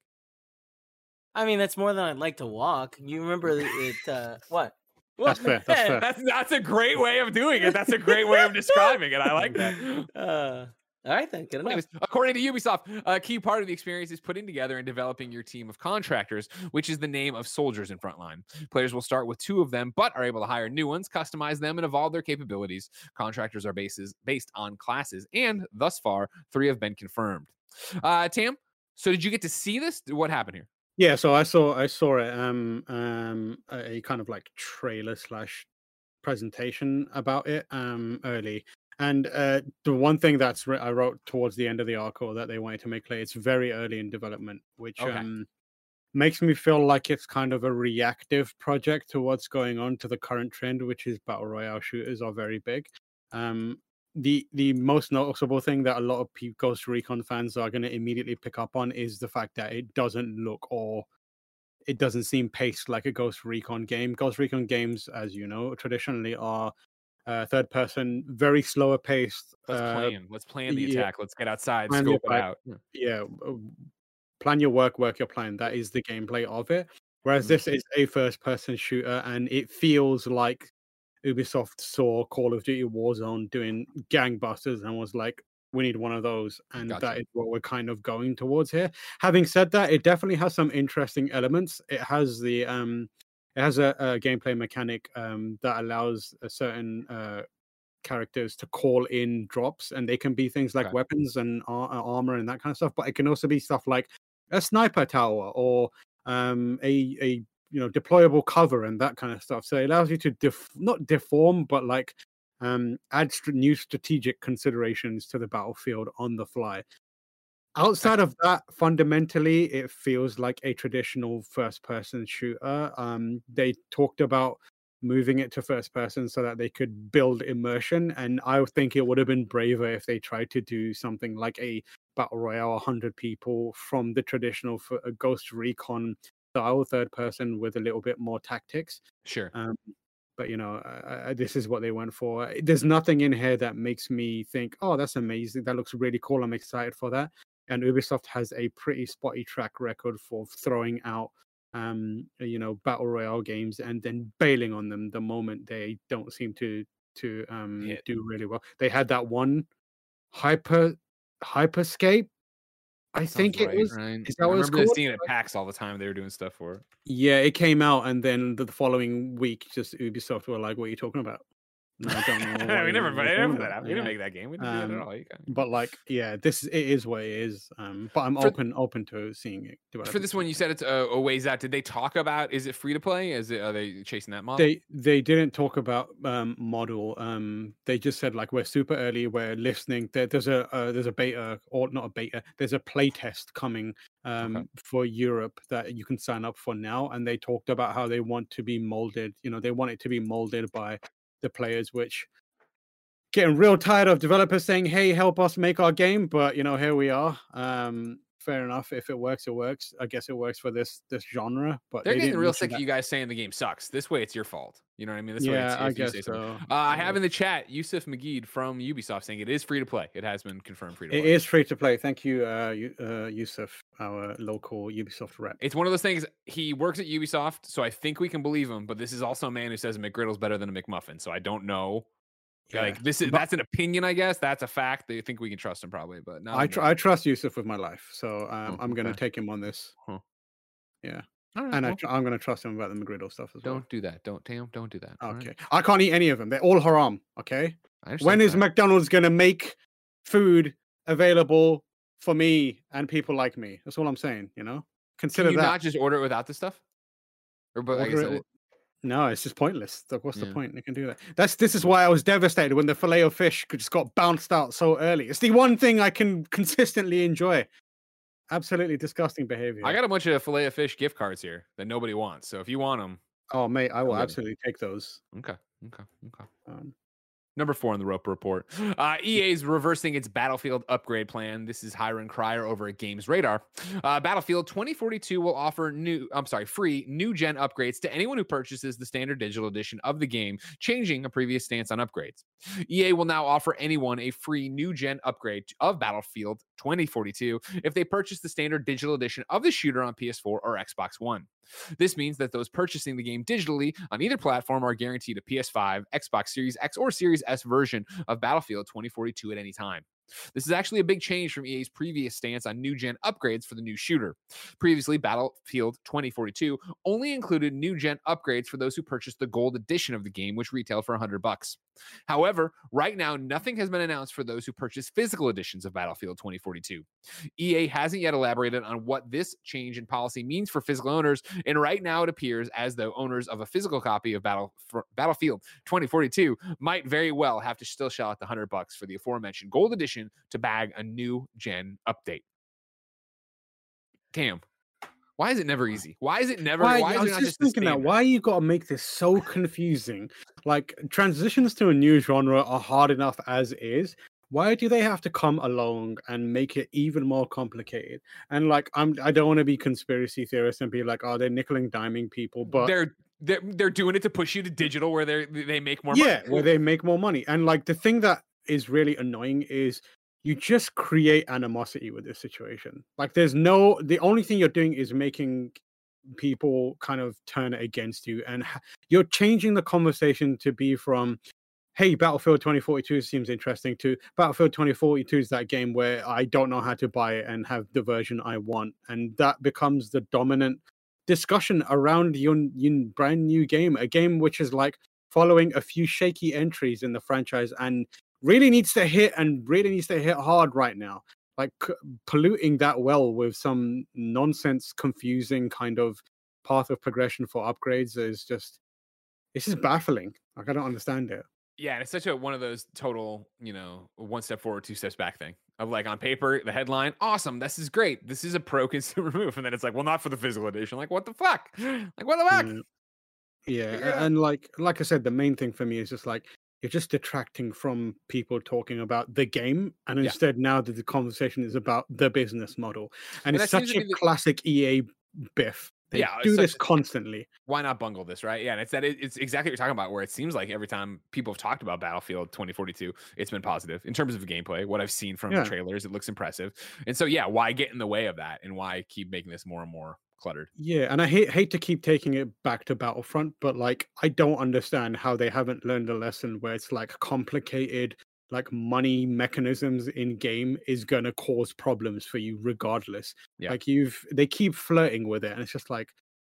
I mean, that's more than I'd like to walk. You remember it? Uh, what? That's fair. That's fair. That's that's a great way of doing it. That's a great way of describing it. I like that. Uh, all right, then. Good enough. Anyways, according to Ubisoft, a key part of the experience is putting together and developing your team of contractors, which is the name of soldiers in Frontline. Players will start with two of them, but are able to hire new ones, customize them, and evolve their capabilities. Contractors are bases based on classes, and thus far, three have been confirmed. Uh, Tam, so did you get to see this? What happened here? Yeah, so I saw I saw it um um a, a kind of like trailer slash presentation about it um early and uh, the one thing that's re- I wrote towards the end of the article that they wanted to make clear, it's very early in development, which Okay. um, makes me feel like it's kind of a reactive project to what's going on to the current trend, which is battle royale shooters are very big. Um, the the most noticeable thing that a lot of people, Ghost Recon fans are going to immediately pick up on is the fact that it doesn't look or it doesn't seem paced like a Ghost Recon game. Ghost Recon games, as you know, traditionally are uh, third person, very slower paced. Let's uh, plan. Let's plan the yeah. attack. Let's get outside, Plan scope it out. yeah, plan your work, work your plan. That is the gameplay of it. Whereas this is a first person shooter and it feels like Ubisoft saw Call of Duty Warzone doing gangbusters and was like, we need one of those. And Gotcha. that is what we're kind of going towards here. Having said that, it definitely has some interesting elements. It has the um it has a, a gameplay mechanic um that allows a certain uh characters to call in drops and they can be things like Okay. weapons and ar- uh, armor and that kind of stuff but it can also be stuff like a sniper tower or um a a you know deployable cover and that kind of stuff so it allows you to def- not deform but like um add st- new strategic considerations to the battlefield on the fly outside of that fundamentally it feels like a traditional first person shooter um they talked about moving it to first person so that they could build immersion and i think it would have been braver if they tried to do something like a battle royale 100 people from the traditional f- uh, ghost recon style third person with a little bit more tactics Sure. um, but you know, uh, this is what they went for. There's nothing in here that makes me think, "Oh, that's amazing! That looks really cool. I'm excited for that." And Ubisoft has a pretty spotty track record for throwing out, um, you know, battle royale games and then bailing on them the moment they don't seem to to um, Hit. do really well. They had that one hyper hyperscape. I Sounds think it right, was. right. is that I what remember seeing it at PAX all the time. They were doing stuff for it. Yeah, it came out, and then the, the following week, just Ubisoft were like, "What are you talking about?" No, I don't know. we never, never that about." out. We didn't make that game. We didn't do that Um, at all. You got- But like, yeah, this it is what it is. Um, but I'm For- open open to seeing it. For this one, you said it's a, a ways out. Did they talk about? Is it free to play? Is it? Are they chasing that model? they they didn't talk about um model. Um, they just said like we're super early. We're listening. There, there's a uh, there's a beta or not a beta. There's a play test coming um for Europe that you can sign up for now. And they talked about how they want to be molded. You know, they want it to be molded by the players, which getting real tired of developers saying, "Hey, help us make our game." But you know, here we are. Um, fair enough. If it works, it works. I guess it works for this this genre. But They're they getting real sick that- of you guys saying the game sucks. This way, it's your fault. You know what I mean? This way, Yeah, it's, I guess so. Uh, I have in the chat Yusuf Magid from Ubisoft saying it is free to play. It has been confirmed free to play. is free to play. Thank you, uh, uh, Yusuf, our local Ubisoft rep. It's one of those things. He works at Ubisoft, so I think we can believe him. But this is also a man who says a McGriddle's better than a McMuffin. So I don't know. Yeah. Like this is But that's an opinion, I guess. That's a fact. They think we can trust him probably, but no. I, tr- I trust Yusuf with my life, so um, Oh, I'm going to okay. take him on this, All right, and I well, tr- I'm going to trust him about the McGriddle stuff as well. don't do that. Don't Tam. Don't do that. all right? Okay, I can't eat any of them. They're all haram. Okay. I When is. McDonald's going to make food available for me and people like me? That's all I'm saying. You know, Can consider you that. not just order it without the stuff? Or but I guess Order that it is- No, it's just pointless. Like, What's Yeah. the point? They can do that. That's this is why I was devastated when the filet of fish just got bounced out so early. It's the one thing I can consistently enjoy. Absolutely disgusting behavior. I got a bunch of filet of fish gift cards here that nobody wants. So if you want them, oh mate, I will absolutely take those. okay, okay, okay. Um, Number four in the Roper Report. Uh, EA is reversing its Battlefield upgrade plan. This is Hirun Cryer over at Games Radar. Uh, Battlefield 2042 will offer new, I'm sorry, free new gen upgrades to anyone who purchases the standard digital edition of the game, changing a previous stance on upgrades. EA will now offer anyone a free new gen upgrade of Battlefield 2042 if they purchase the standard digital edition of the shooter on PS4 or Xbox One. This means that those purchasing the game digitally on either platform are guaranteed a PS5, Xbox Series X, or Series S version of Battlefield 2042 at any time. This is actually a big change from EA's previous stance on new gen upgrades for the new shooter. Previously, Battlefield 2042 only included new gen upgrades for those who purchased the gold edition of the game, which retailed for 100 bucks. However, right now, nothing has been announced for those who purchase physical editions of Battlefield 2042. EA hasn't yet elaborated on what this change in policy means for physical owners, and right now it appears as though owners of a physical copy of Battle Battlefield 2042 might very well have to still shell out the 100 bucks for the aforementioned gold edition to bag a new gen update. Tam, Why is it never easy? Why is it never? Why, Why, I was it not just just thinking that. Why you got to make this so confusing? Like transitions to a new genre are hard enough as is. Why do they have to come along and make it even more complicated? And like, I'm I don't want to be conspiracy theorist and be like, oh, they're nickel and diming people, but they're they're they're doing it to push you to digital where they they make more yeah, money. where they make more money. And like the thing that is really annoying is you just create animosity with this situation. Like there's no the only thing you're doing is making people kind of turn against you and you're changing the conversation to be from hey battlefield 2042 seems interesting to battlefield 2042 is that game where i don't know how to buy it and have the version i want and that becomes the dominant discussion around your, your brand new game a game which is like following a few shaky entries in the franchise and really needs to hit and really needs to hit hard right now like c- polluting that well with some nonsense confusing kind of path of progression for upgrades is just this is baffling like i don't understand it Yeah, and it's such a one of those total, you know, one step forward, two steps back thing. Of like on paper, the headline, awesome, this is great, this is a pro consumer move, and then it's like, well, not for the physical edition. Like, what the fuck? Like, what the fuck? Mm, yeah Figure it a- out. and like like i said the main thing for me is just like you're just detracting from people talking about the game and Yeah. instead now that the conversation is about the business model and, And it's such a the- classic ea biff they Yeah, do this such- constantly Why not bungle this, right? Yeah, and it's that it, it's exactly what you're talking about. Where it seems like every time people have talked about Battlefield 2042, it's been positive in terms of gameplay. What I've seen from Yeah. the trailers, it looks impressive. And so, yeah, why get in the way of that, and why keep making this more and more cluttered? Yeah, and I hate hate to keep taking it back to Battlefront, but like I don't understand how they haven't learned a lesson where it's like complicated like money mechanisms in game is gonna cause problems for you regardless. Yeah. Like you've they keep flirting with it and it's just like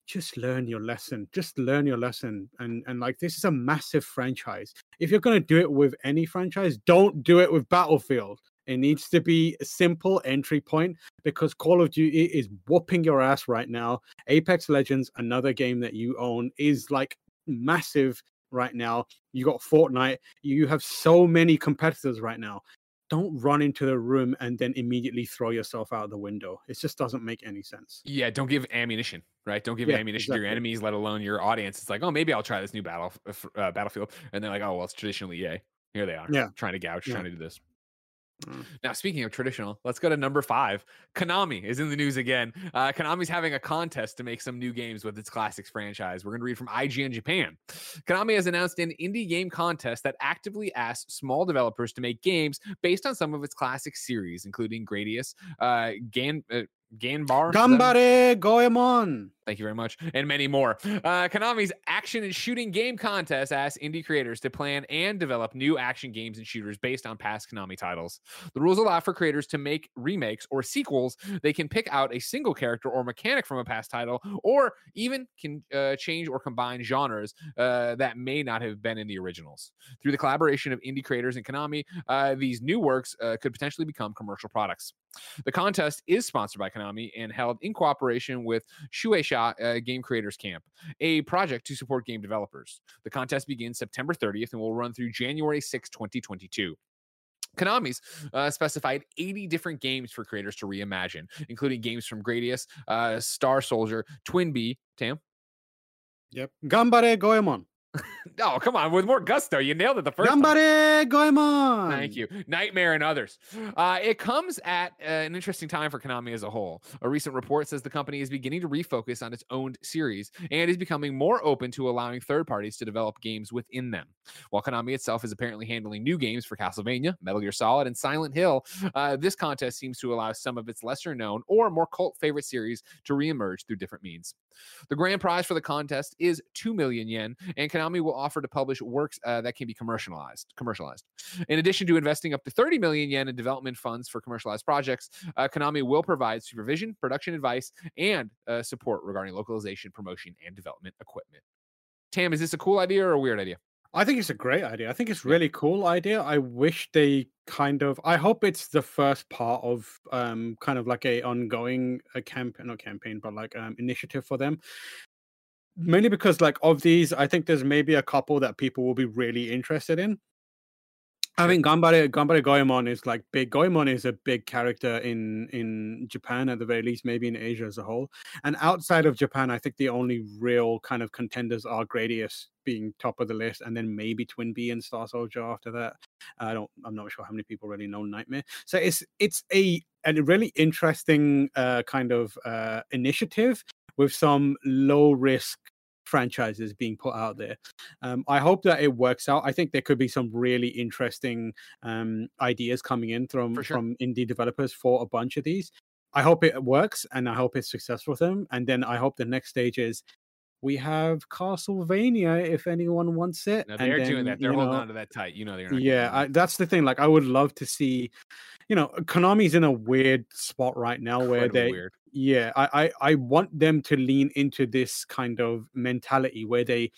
just learn your lesson. Just learn your lesson. And and like this is a massive franchise. If you're gonna do it with any franchise, don't do it with Battlefield. It needs to be a simple entry point because Call of Duty is whooping your ass right now. Apex Legends, another game that you own, is like massive right now. You got Fortnite. You have so many competitors right now. Don't run into the room and then immediately throw yourself out the window. It just doesn't make any sense. Yeah, don't give ammunition, right? Don't give Yeah, ammunition to your enemies, let alone your audience. It's like, oh, maybe I'll try this new battle uh, uh, battlefield, and they're like, oh, well, it's traditionally EA. Here they are, Yeah. trying to gouge, Yeah. trying to do this. Now, speaking of traditional, let's go to number five. Konami is in the news again. Uh, Konami's having a contest to make some new games with its classics franchise. We're going to read from IGN Japan. Konami has announced an indie game contest that actively asks small developers to make games based on some of its classic series, including Gradius, uh, Gan, uh, Ganbar. Gambare Goemon. Thank you very much. And many more. Uh, Konami's action and shooting game contest asks indie creators to plan and develop new action games and shooters based on past Konami titles. The rules allow for creators to make remakes or sequels. They can pick out a single character or mechanic from a past title, or even can uh, change or combine genres uh, that may not have been in the originals. Through the collaboration of indie creators and Konami, uh, these new works uh, could potentially become commercial products. The contest is sponsored by Konami and held in cooperation with Shueisha uh, Game Creators Camp, a project to support game developers. The contest begins September 30th and will run through January 6, 2022. Konami's uh, specified 80 different games for creators to reimagine, including games from Gradius, uh, Star Soldier, Twin Bee, Tam. Yep. Gambare Goemon. Oh, come on, with more gusto. You nailed it the first time. Goemon. Thank you. Nightmare and others. Uh, it comes at uh, an interesting time for Konami as a whole. A recent report says the company is beginning to refocus on its owned series and is becoming more open to allowing third parties to develop games within them. While Konami itself is apparently handling new games for Castlevania, Metal Gear Solid, and Silent Hill, uh, this contest seems to allow some of its lesser known or more cult favorite series to reemerge through different means. The grand prize for the contest is 2 million yen, and Konami will offer to publish works uh, that can be commercialized. Commercialized. In addition to investing up to 30 million yen in development funds for commercialized projects, uh, Konami will provide supervision, production advice, and uh, support regarding localization, promotion, and development equipment. Tam, is this a cool idea or a weird idea? I think it's a great idea. I think it's really cool idea. I wish they kind of I hope it's the first part of um kind of like a ongoing a campaign not campaign, but like um initiative for them. Mainly because like of these, I think there's maybe a couple that people will be really interested in. I think Ganbare Ganbare Goemon is like big. Goemon is a big character in in Japan at the very least, maybe in Asia as a whole. And outside of Japan, I think the only real kind of contenders are Gradius being top of the list, and then maybe Twin Bee and Star Soldier after that. I don't. I'm not sure how many people really know Nightmare. So it's it's a a really interesting uh, kind of uh, initiative with some low risk franchises being put out there. Um, I hope that it works out. I think there could be some really interesting um, ideas coming in from sure. from indie developers for a bunch of these. I hope it works and I hope it's successful for them. And then I hope the next stage is we have Castlevania if anyone wants it. No, they're then, doing that. They're holding know, on to that tight. You know they're not. yeah, I, that's the thing. Like, I would love to see, you know, Konami's in a weird spot right now where Incredibly they, weird. yeah, I, I, I want them to lean into this kind of mentality where they,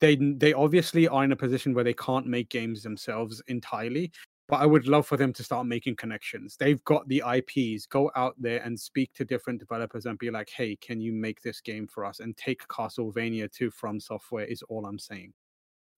they, they obviously are in a position where they can't make games themselves entirely. But I would love for them to start making connections. They've got the IPs. Go out there and speak to different developers and be like, "Hey, can you make this game for us?" And take Castlevania to From Software. Is all I'm saying.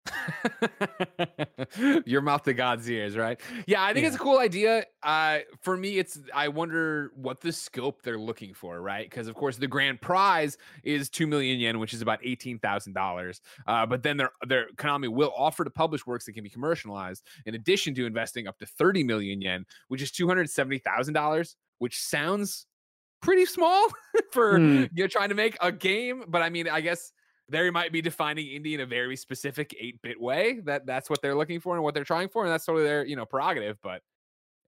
Your mouth to God's ears, right? Yeah, I think it's a cool idea. Uh, for me, it's I wonder what the scope they're looking for, right? Because of course the grand prize is two million yen, which is about eighteen thousand dollars. Uh, but then their their Konami will offer to publish works that can be commercialized, in addition to investing up to thirty million yen, which is two hundred seventy thousand dollars, which sounds pretty small for Hmm. you're trying to make a game. But I mean, I guess they might be defining indie in a very specific 8-bit way that that's what they're looking for and what they're trying for and that's totally their you know prerogative but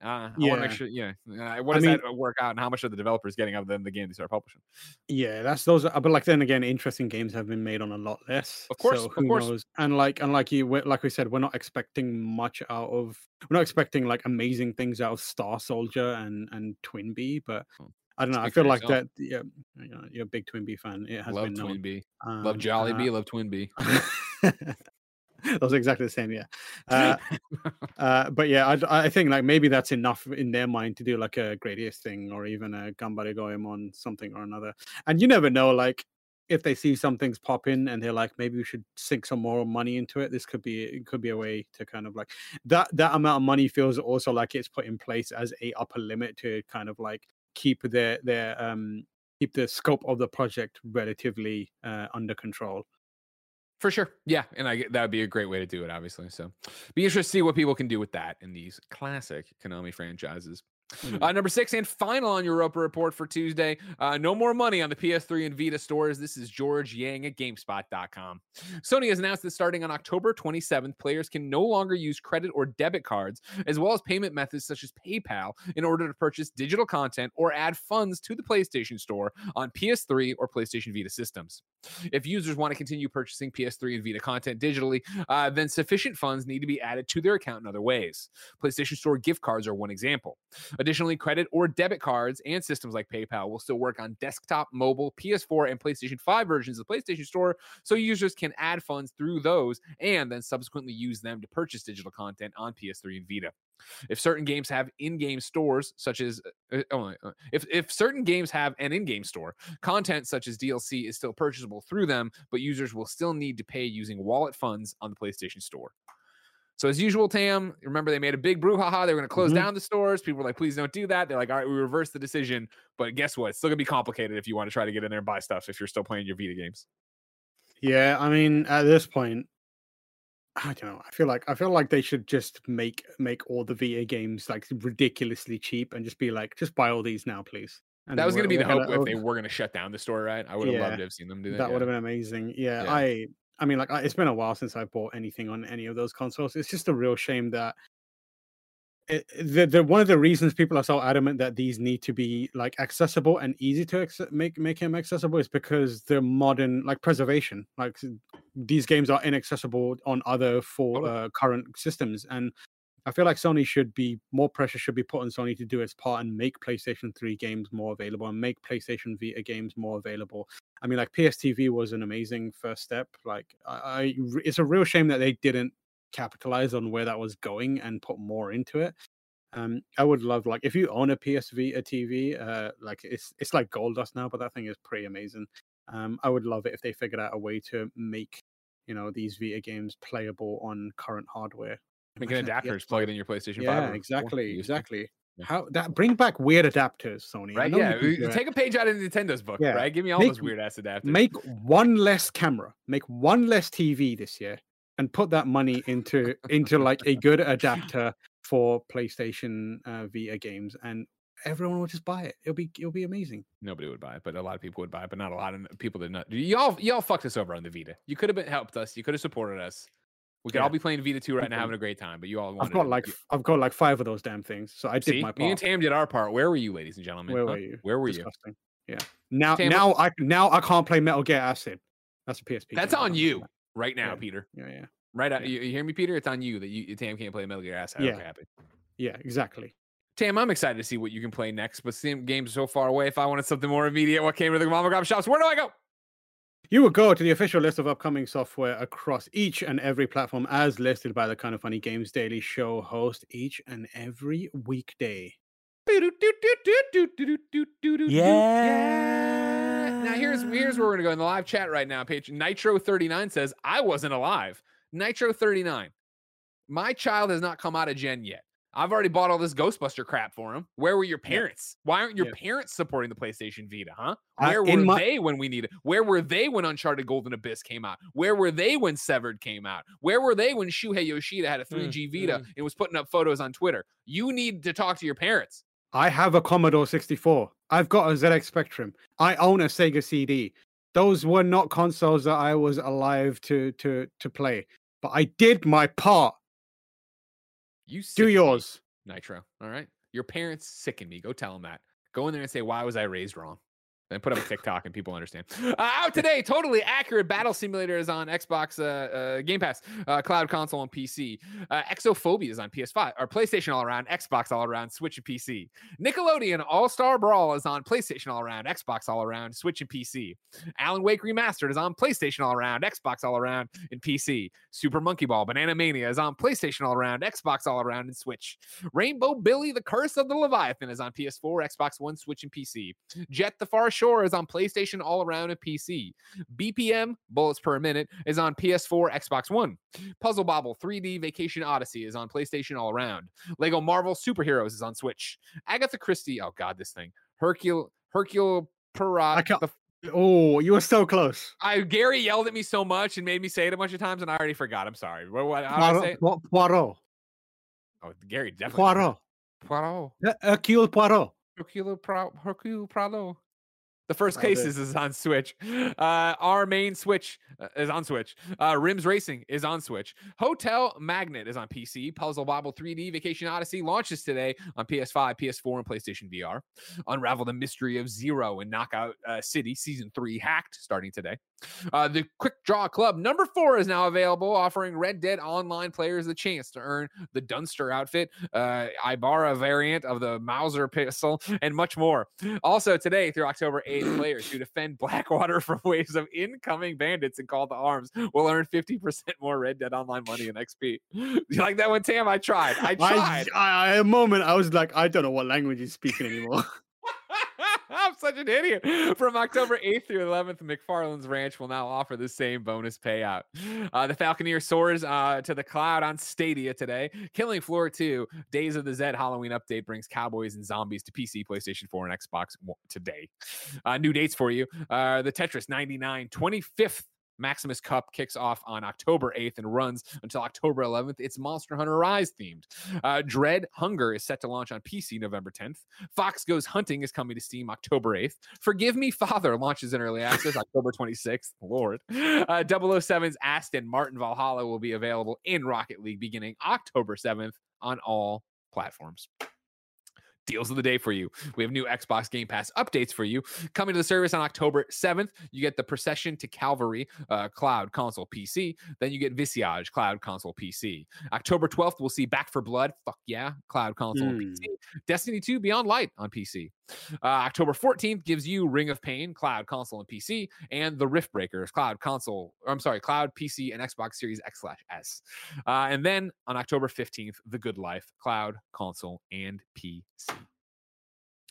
uh, I want to make sure, yeah. Uh, what I does mean- that work out, and how much are the developers getting out of them the game they start publishing? Yeah, that's those. Are, but like then again, interesting games have been made on a lot less. Of course, so of who course. knows? And like, and like you, like we said, we're not expecting much out of. We're not expecting like amazing things out of Star Soldier and and Twin Bee, but Oh, I don't know. I speak feel like yourself. that. Yeah, you know, you're a big Twin Bee fan. It has Love been known. Twin Bee, Um, love Jolly uh, Bee, love Twin Bee. Those are exactly the same, yeah. Uh, uh, but yeah, I, I think like maybe that's enough in their mind to do like a Gradius thing or even a Gambare Goemon something or another. And you never know, like if they see some things pop in and they're like, maybe we should sink some more money into it. This could be it could be a way to kind of like that that amount of money feels also like it's put in place as a upper limit to kind of like keep their their um keep the scope of the project relatively uh, under control. For sure. Yeah. And I that would be a great way to do it, obviously. So be interested to see what people can do with that in these classic Konami franchises. Mm. Uh, number six and final on your Europa report for Tuesday. Uh, no more money on the PS3 and Vita stores. This is George Yang at GameSpot.com. Sony has announced that starting on October 27th, players can no longer use credit or debit cards, as well as payment methods such as PayPal, in order to purchase digital content or add funds to the PlayStation Store on PS3 or PlayStation Vita systems. If users want to continue purchasing PS3 and Vita content digitally, uh, then sufficient funds need to be added to their account in other ways. PlayStation Store gift cards are one example. Additionally, credit or debit cards and systems like PayPal will still work on desktop, mobile, PS4, and PlayStation 5 versions of the PlayStation Store, so users can add funds through those and then subsequently use them to purchase digital content on PS3 and Vita. If certain games have in-game stores, such as uh, oh, uh, if if certain games have an in-game store, content such as DLC is still purchasable through them, but users will still need to pay using wallet funds on the PlayStation Store. So as usual, Tam, remember they made a big brouhaha. They were going to close Mhm. down the stores. People were like, "Please don't do that." They're like, "All right, we reverse the decision." But guess what? It's still going to be complicated if you want to try to get in there and buy stuff if you're still playing your Vita games. Yeah, I mean, at this point, I don't know. I feel like I feel like they should just make make all the Vita games like ridiculously cheap and just be like, just buy all these now, please. And that was going to be the hope if they were going to shut down the store, right? I would have Yeah, loved to have seen them do that. that would have been amazing. Yeah, Yeah. I I mean, like it's been a while since I bought anything on any of those consoles. It's just a real shame that it, the, the one of the reasons people are so adamant that these need to be like accessible and easy to acce- make make them accessible is because they're modern like preservation. Like these games are inaccessible on other for uh, current systems. And I feel like Sony should be more pressure should be put on Sony to do its part and make PlayStation 3 games more available and make PlayStation Vita games more available. I mean, like PSTV was an amazing first step. Like, I, I it's a real shame that they didn't capitalize on where that was going and put more into it. Um, I would love like if you own a PS Vita TV, uh, like it's it's like gold dust now, but that thing is pretty amazing. Um, I would love it if they figured out a way to make you know these Vita games playable on current hardware. Make an adapter, just plug it in your PlayStation Yeah, 5. or exactly, 4, exactly. Yeah. How that bring back weird adapters, Sony. Right? Yeah. can do it. Take a page out of Nintendo's book, Yeah. right? Give me all Make- those weird ass adapters. make one less camera, make one less TV this year, and put that money into into like a good adapter for PlayStation uh, Vita games, and everyone will just buy it. It'll be it'll be amazing. Nobody would buy it, but a lot of people would buy it, but not a lot of people did not. Y'all, y'all fucked us over on the Vita. You could have been helped us. You could have supported us. We could all Yeah. be playing Vita 2 right now, having a great time, but you all wanted I've got like I've got like five of those damn things, so I did See, my me and. Tam did our part. Where were you, ladies and gentlemen? Where huh? were you? Where were you? Yeah. Now Tam, now I now I can't play Metal Gear Acid. That's a PSP. That's on you right now, Yeah. Peter. Yeah, yeah, Right out. You, you hear me, Peter? It's on you that you Tam can't play Metal Gear Acid. Yeah. Happy. yeah, exactly. Tam, I'm excited to see what you can play next, but some games so far away. If I wanted something more immediate, what came to the Mama Grab shops? Where do I go? You will go to the official list of upcoming software across each and every platform as listed by the Kinda Funny Games Daily Show host each and every weekday. Yeah. Now here's here's where we're gonna go in the live chat right now. Page Nitro 39 says, I wasn't alive. Nitro 39. My child has not come out of Gen yet. I've already bought all this Ghostbuster crap for him. Where were your Yeah. parents? Why aren't your Yeah. parents supporting the PlayStation Vita, huh? Where in were my- they when we needed? Where were they when Uncharted Golden Abyss came out? Where were they when Severed came out? Where were they when Shuhei Yoshida had a mm, 3G Vita mm. and was putting up photos on Twitter? You need to talk to your parents. I have a Commodore 64. I've got a ZX Spectrum. I own a Sega CD. Those were not consoles that I was alive to to to play, but I did my part. You Do me. yours. Nitro. All right. Your parents sicken me. Go tell them that. Go in there and say, why was I raised wrong? Then put up a TikTok and people understand. Uh, out today, totally accurate battle simulator is on Xbox, uh, uh, Game Pass, uh, Cloud Console, and PC. Uh, Exophobia is on PS5 or PlayStation all around, Xbox all around, Switch and PC. Nickelodeon All Star Brawl is on PlayStation all around, Xbox all around, Switch and PC. Alan Wake Remastered is on PlayStation all around, Xbox all around, and PC. Super Monkey Ball Banana Mania is on PlayStation all around, Xbox all around, and Switch. Rainbow Billy The Curse of the Leviathan is on PS4, Xbox One, Switch, and PC. Jett the Far Shore is on PlayStation all around and PC. BPM, Bullets Per Minute, is on PS4, Xbox One. Puzzle Bobble 3D Vacation Odyssey is on PlayStation all around. Lego Marvel Superheroes is on Switch. Agatha Christie, oh god, this thing. Hercule Hercule Poirot. the Oh, you were so close. I Gary yelled at me so much and made me say it a bunch of times, and I already forgot. I'm sorry. What, what? Poirot. Poirot. Oh, Gary definitely. Poirot. Poirot. Hercule Poirot. Hercule Prado. The first cases is on Switch. Uh, our main Switch uh, is on Switch. Uh, Rims Racing is on Switch. Hotel Magnet is on PC. Puzzle Bobble 3D Vacation Odyssey launches today on PS5, PS4, and PlayStation VR. Unravel the Mystery of Zero and Knockout uh, City Season 3 Hacked starting today. Uh, the Quick Draw Club number four is now available, offering Red Dead Online players the chance to earn the Dunster outfit, uh, Ibarra variant of the Mauser pistol, and much more. Also, today through October 8th, players who defend Blackwater from waves of incoming bandits and call to arms will earn 50% more Red Dead Online money and XP. You like that one, Tam? I tried. I tried. I, I- a moment, I was like, I don't know what language he's speaking anymore. I'm such an idiot. From October 8th through 11th, McFarland's Ranch will now offer the same bonus payout. Uh, the Falconeer soars uh, to the cloud on Stadia today. Killing Floor 2, Days of the Zed Halloween update brings Cowboys and Zombies to PC, PlayStation 4, and Xbox today. Uh, new dates for you. Uh, the Tetris 99 25th Maximus Cup kicks off on October 8th and runs until October 11th. It's Monster Hunter Rise themed. Uh, Dread Hunger is set to launch on PC November 10th. Fox Goes Hunting is coming to Steam October 8th. Forgive Me Father launches in early access October 26th. Lord. Uh, 007's Aston Martin Valhalla will be available in Rocket League beginning October 7th on all platforms deals of the day for you. We have new Xbox Game Pass updates for you. Coming to the service on October 7th, you get the Procession to Calvary uh, Cloud Console PC. Then you get Visage Cloud Console PC. October 12th, we'll see Back 4 Blood. Fuck yeah. Cloud Console Hmm. PC. Destiny 2 Beyond Light on PC. Uh, October 14th gives you Ring of Pain, Cloud Console and PC, and the Rift Breakers, Cloud Console, I'm sorry, Cloud PC and Xbox Series X slash S. Uh, and then on October 15th, The Good Life, Cloud Console and PC.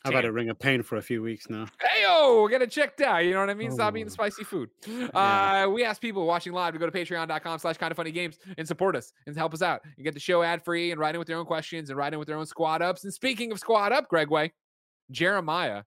I've had a ring of pain for a few weeks now. Hey, oh, get it checked out. You know what I mean? Stop eating Oh. spicy food. Yeah. Uh, we ask people watching live to go to patreon.com slash kind of funny games and support us and help us out and get the show ad free and write in with their own questions and write in with their own squad ups. And speaking of squad up, Gregway, Jeremiah.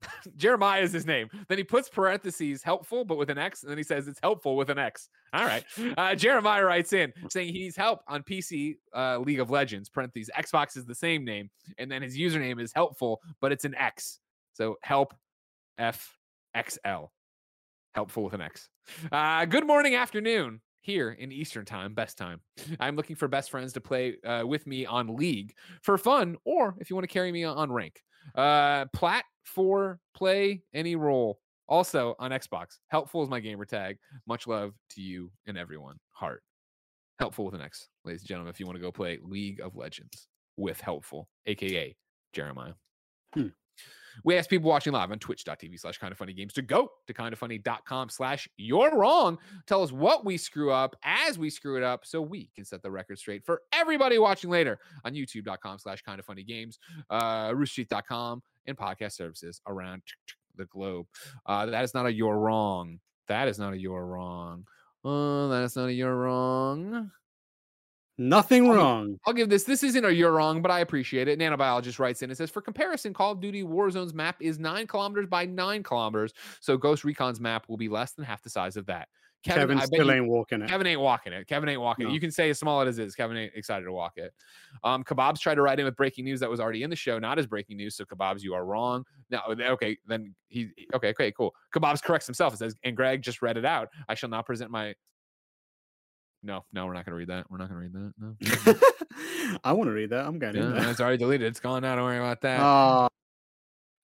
Jeremiah is his name. Then he puts parentheses helpful, but with an X, and then he says it's helpful with an X. All right. Uh, Jeremiah writes in saying he needs help on PC uh, League of Legends. Parentheses Xbox is the same name, and then his username is helpful, but it's an X. So help F X L. Helpful with an X. Uh, good morning, afternoon here in Eastern time, best time. I'm looking for best friends to play uh, with me on League for fun, or if you want to carry me on rank. Uh, plat for play any role. Also on Xbox. Helpful is my gamer tag. Much love to you and everyone. Heart. Helpful with an X, ladies and gentlemen, if you want to go play League of Legends with Helpful, aka Jeremiah. Hmm. We ask people watching live on twitch.tv slash kind of funny games to go to kind of funny.com slash you're wrong. Tell us what we screw up as we screw it up so we can set the record straight for everybody watching later on youtube.com slash kind of funny games, uh, roosterteeth.com, and podcast services around the globe. Uh, that is not a you're wrong. That is not a you're wrong. Oh, that is not a you're wrong. Nothing I'll- wrong. I'll give this. This isn't a you're wrong, but I appreciate it. Nanobiologist writes in and says, for comparison, Call of Duty Warzone's map is nine kilometers by nine kilometers, so Ghost Recon's map will be less than half the size of that. Kevin, Kevin still you- ain't walking it. Kevin ain't walking it. Kevin ain't walking it. You can say as small as it is. Kevin ain't excited to walk it. Um, Kebabs tried to write in with breaking news that was already in the show, not as breaking news. So Kebabs, you are wrong. No, okay, then he okay, okay, cool. Kebabs corrects himself. It says, and Greg just read it out. I shall not present my. No, no, we're not gonna read that. We're not gonna read that. No. I want to read that. I'm going in Yeah, there. it's already deleted. It's gone now. Don't worry about that. Ah.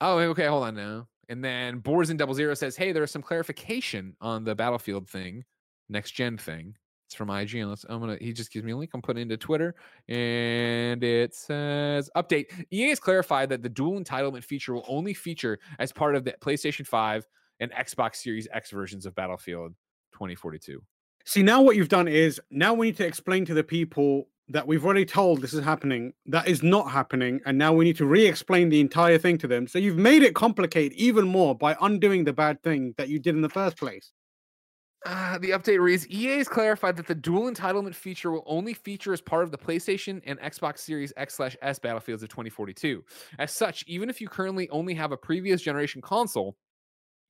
Oh, oh, okay. Hold on now. And then Boars in Double Zero says, "Hey, there's some clarification on the Battlefield thing, next gen thing. It's from IGN. Let's. I'm gonna. He just gives me a link. I'm putting it into Twitter, and it says update. EA has clarified that the dual entitlement feature will only feature as part of the PlayStation 5 and Xbox Series X versions of Battlefield 2042. See, now what you've done is now we need to explain to the people that we've already told this is happening, that is not happening, and now we need to re-explain the entire thing to them. So you've made it complicate even more by undoing the bad thing that you did in the first place. Uh, the update reads EA has clarified that the dual entitlement feature will only feature as part of the PlayStation and Xbox Series X slash S Battlefields of 2042. As such, even if you currently only have a previous generation console,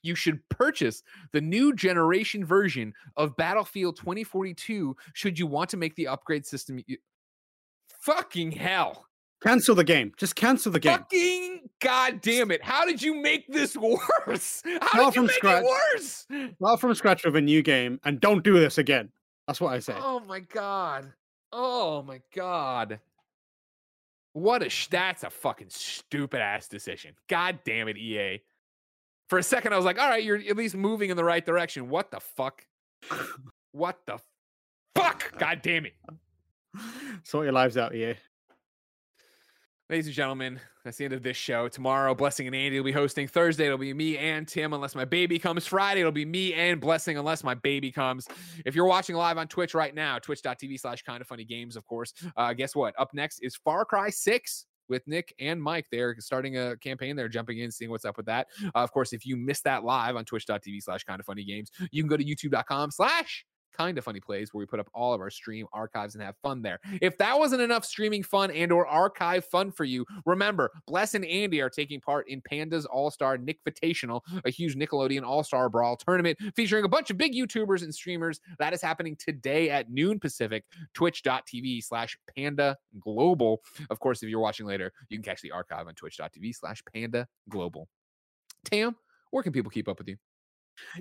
you should purchase the new generation version of Battlefield 2042 should you want to make the upgrade system. y- Fucking hell. Cancel the game. Just cancel the game. Fucking god damn it. How did you make this worse? How Start did you from make scratch. it worse? Start from scratch with a new game and don't do this again. That's what I say. Oh my god. Oh my god. What a sh- that's a fucking stupid ass decision. God damn it, EA. For a second, I was like, all right, you're at least moving in the right direction. What the fuck? What the fuck? God damn it. Sort your lives out, EA. Ladies and gentlemen, that's the end of this show. Tomorrow, Blessing and Andy will be hosting. Thursday, it'll be me and Tim, unless my baby comes. Friday, it'll be me and Blessing, unless my baby comes. If you're watching live on Twitch right now, twitch.tv slash kind of funny games, of course. Uh, guess what? Up next is Far Cry 6 with Nick and Mike. They're starting a campaign. They're jumping in, seeing what's up with that. Uh, of course, if you missed that live on twitch.tv slash kind of funny games, you can go to youtube.com slash kind of funny plays where we put up all of our stream archives and have fun there. If that wasn't enough streaming fun and or archive fun for you, remember Bless and Andy are taking part in Panda's All-Star Nick Invitational, a huge Nickelodeon All-Star Brawl tournament featuring a bunch of big YouTubers and streamers. That is happening today at noon Pacific, twitch.tv slash panda global. Of course, if you're watching later, you can catch the archive on twitch.tv slash panda global. Tam, where can people keep up with you?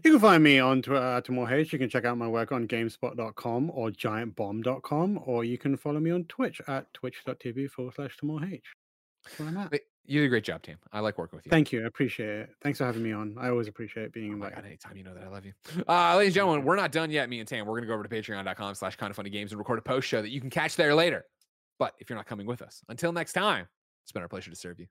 You can find me on Twitter at H. You can check out my work on gamespot.com or giantbomb.com, or you can follow me on Twitch at twitch.tv forward slash H. That's where I'm at. Th- You did a great job, Tam. I like working with you. Thank you. I appreciate it. Thanks for having me on. I always appreciate being Oh my invited. God, anytime you know that I love you. Uh, ladies and gentlemen, we're not done yet, me and Tam. We're going to go over to patreon.com slash kind of funny games and record a post show that you can catch there later. But if you're not coming with us, until next time, it's been our pleasure to serve you.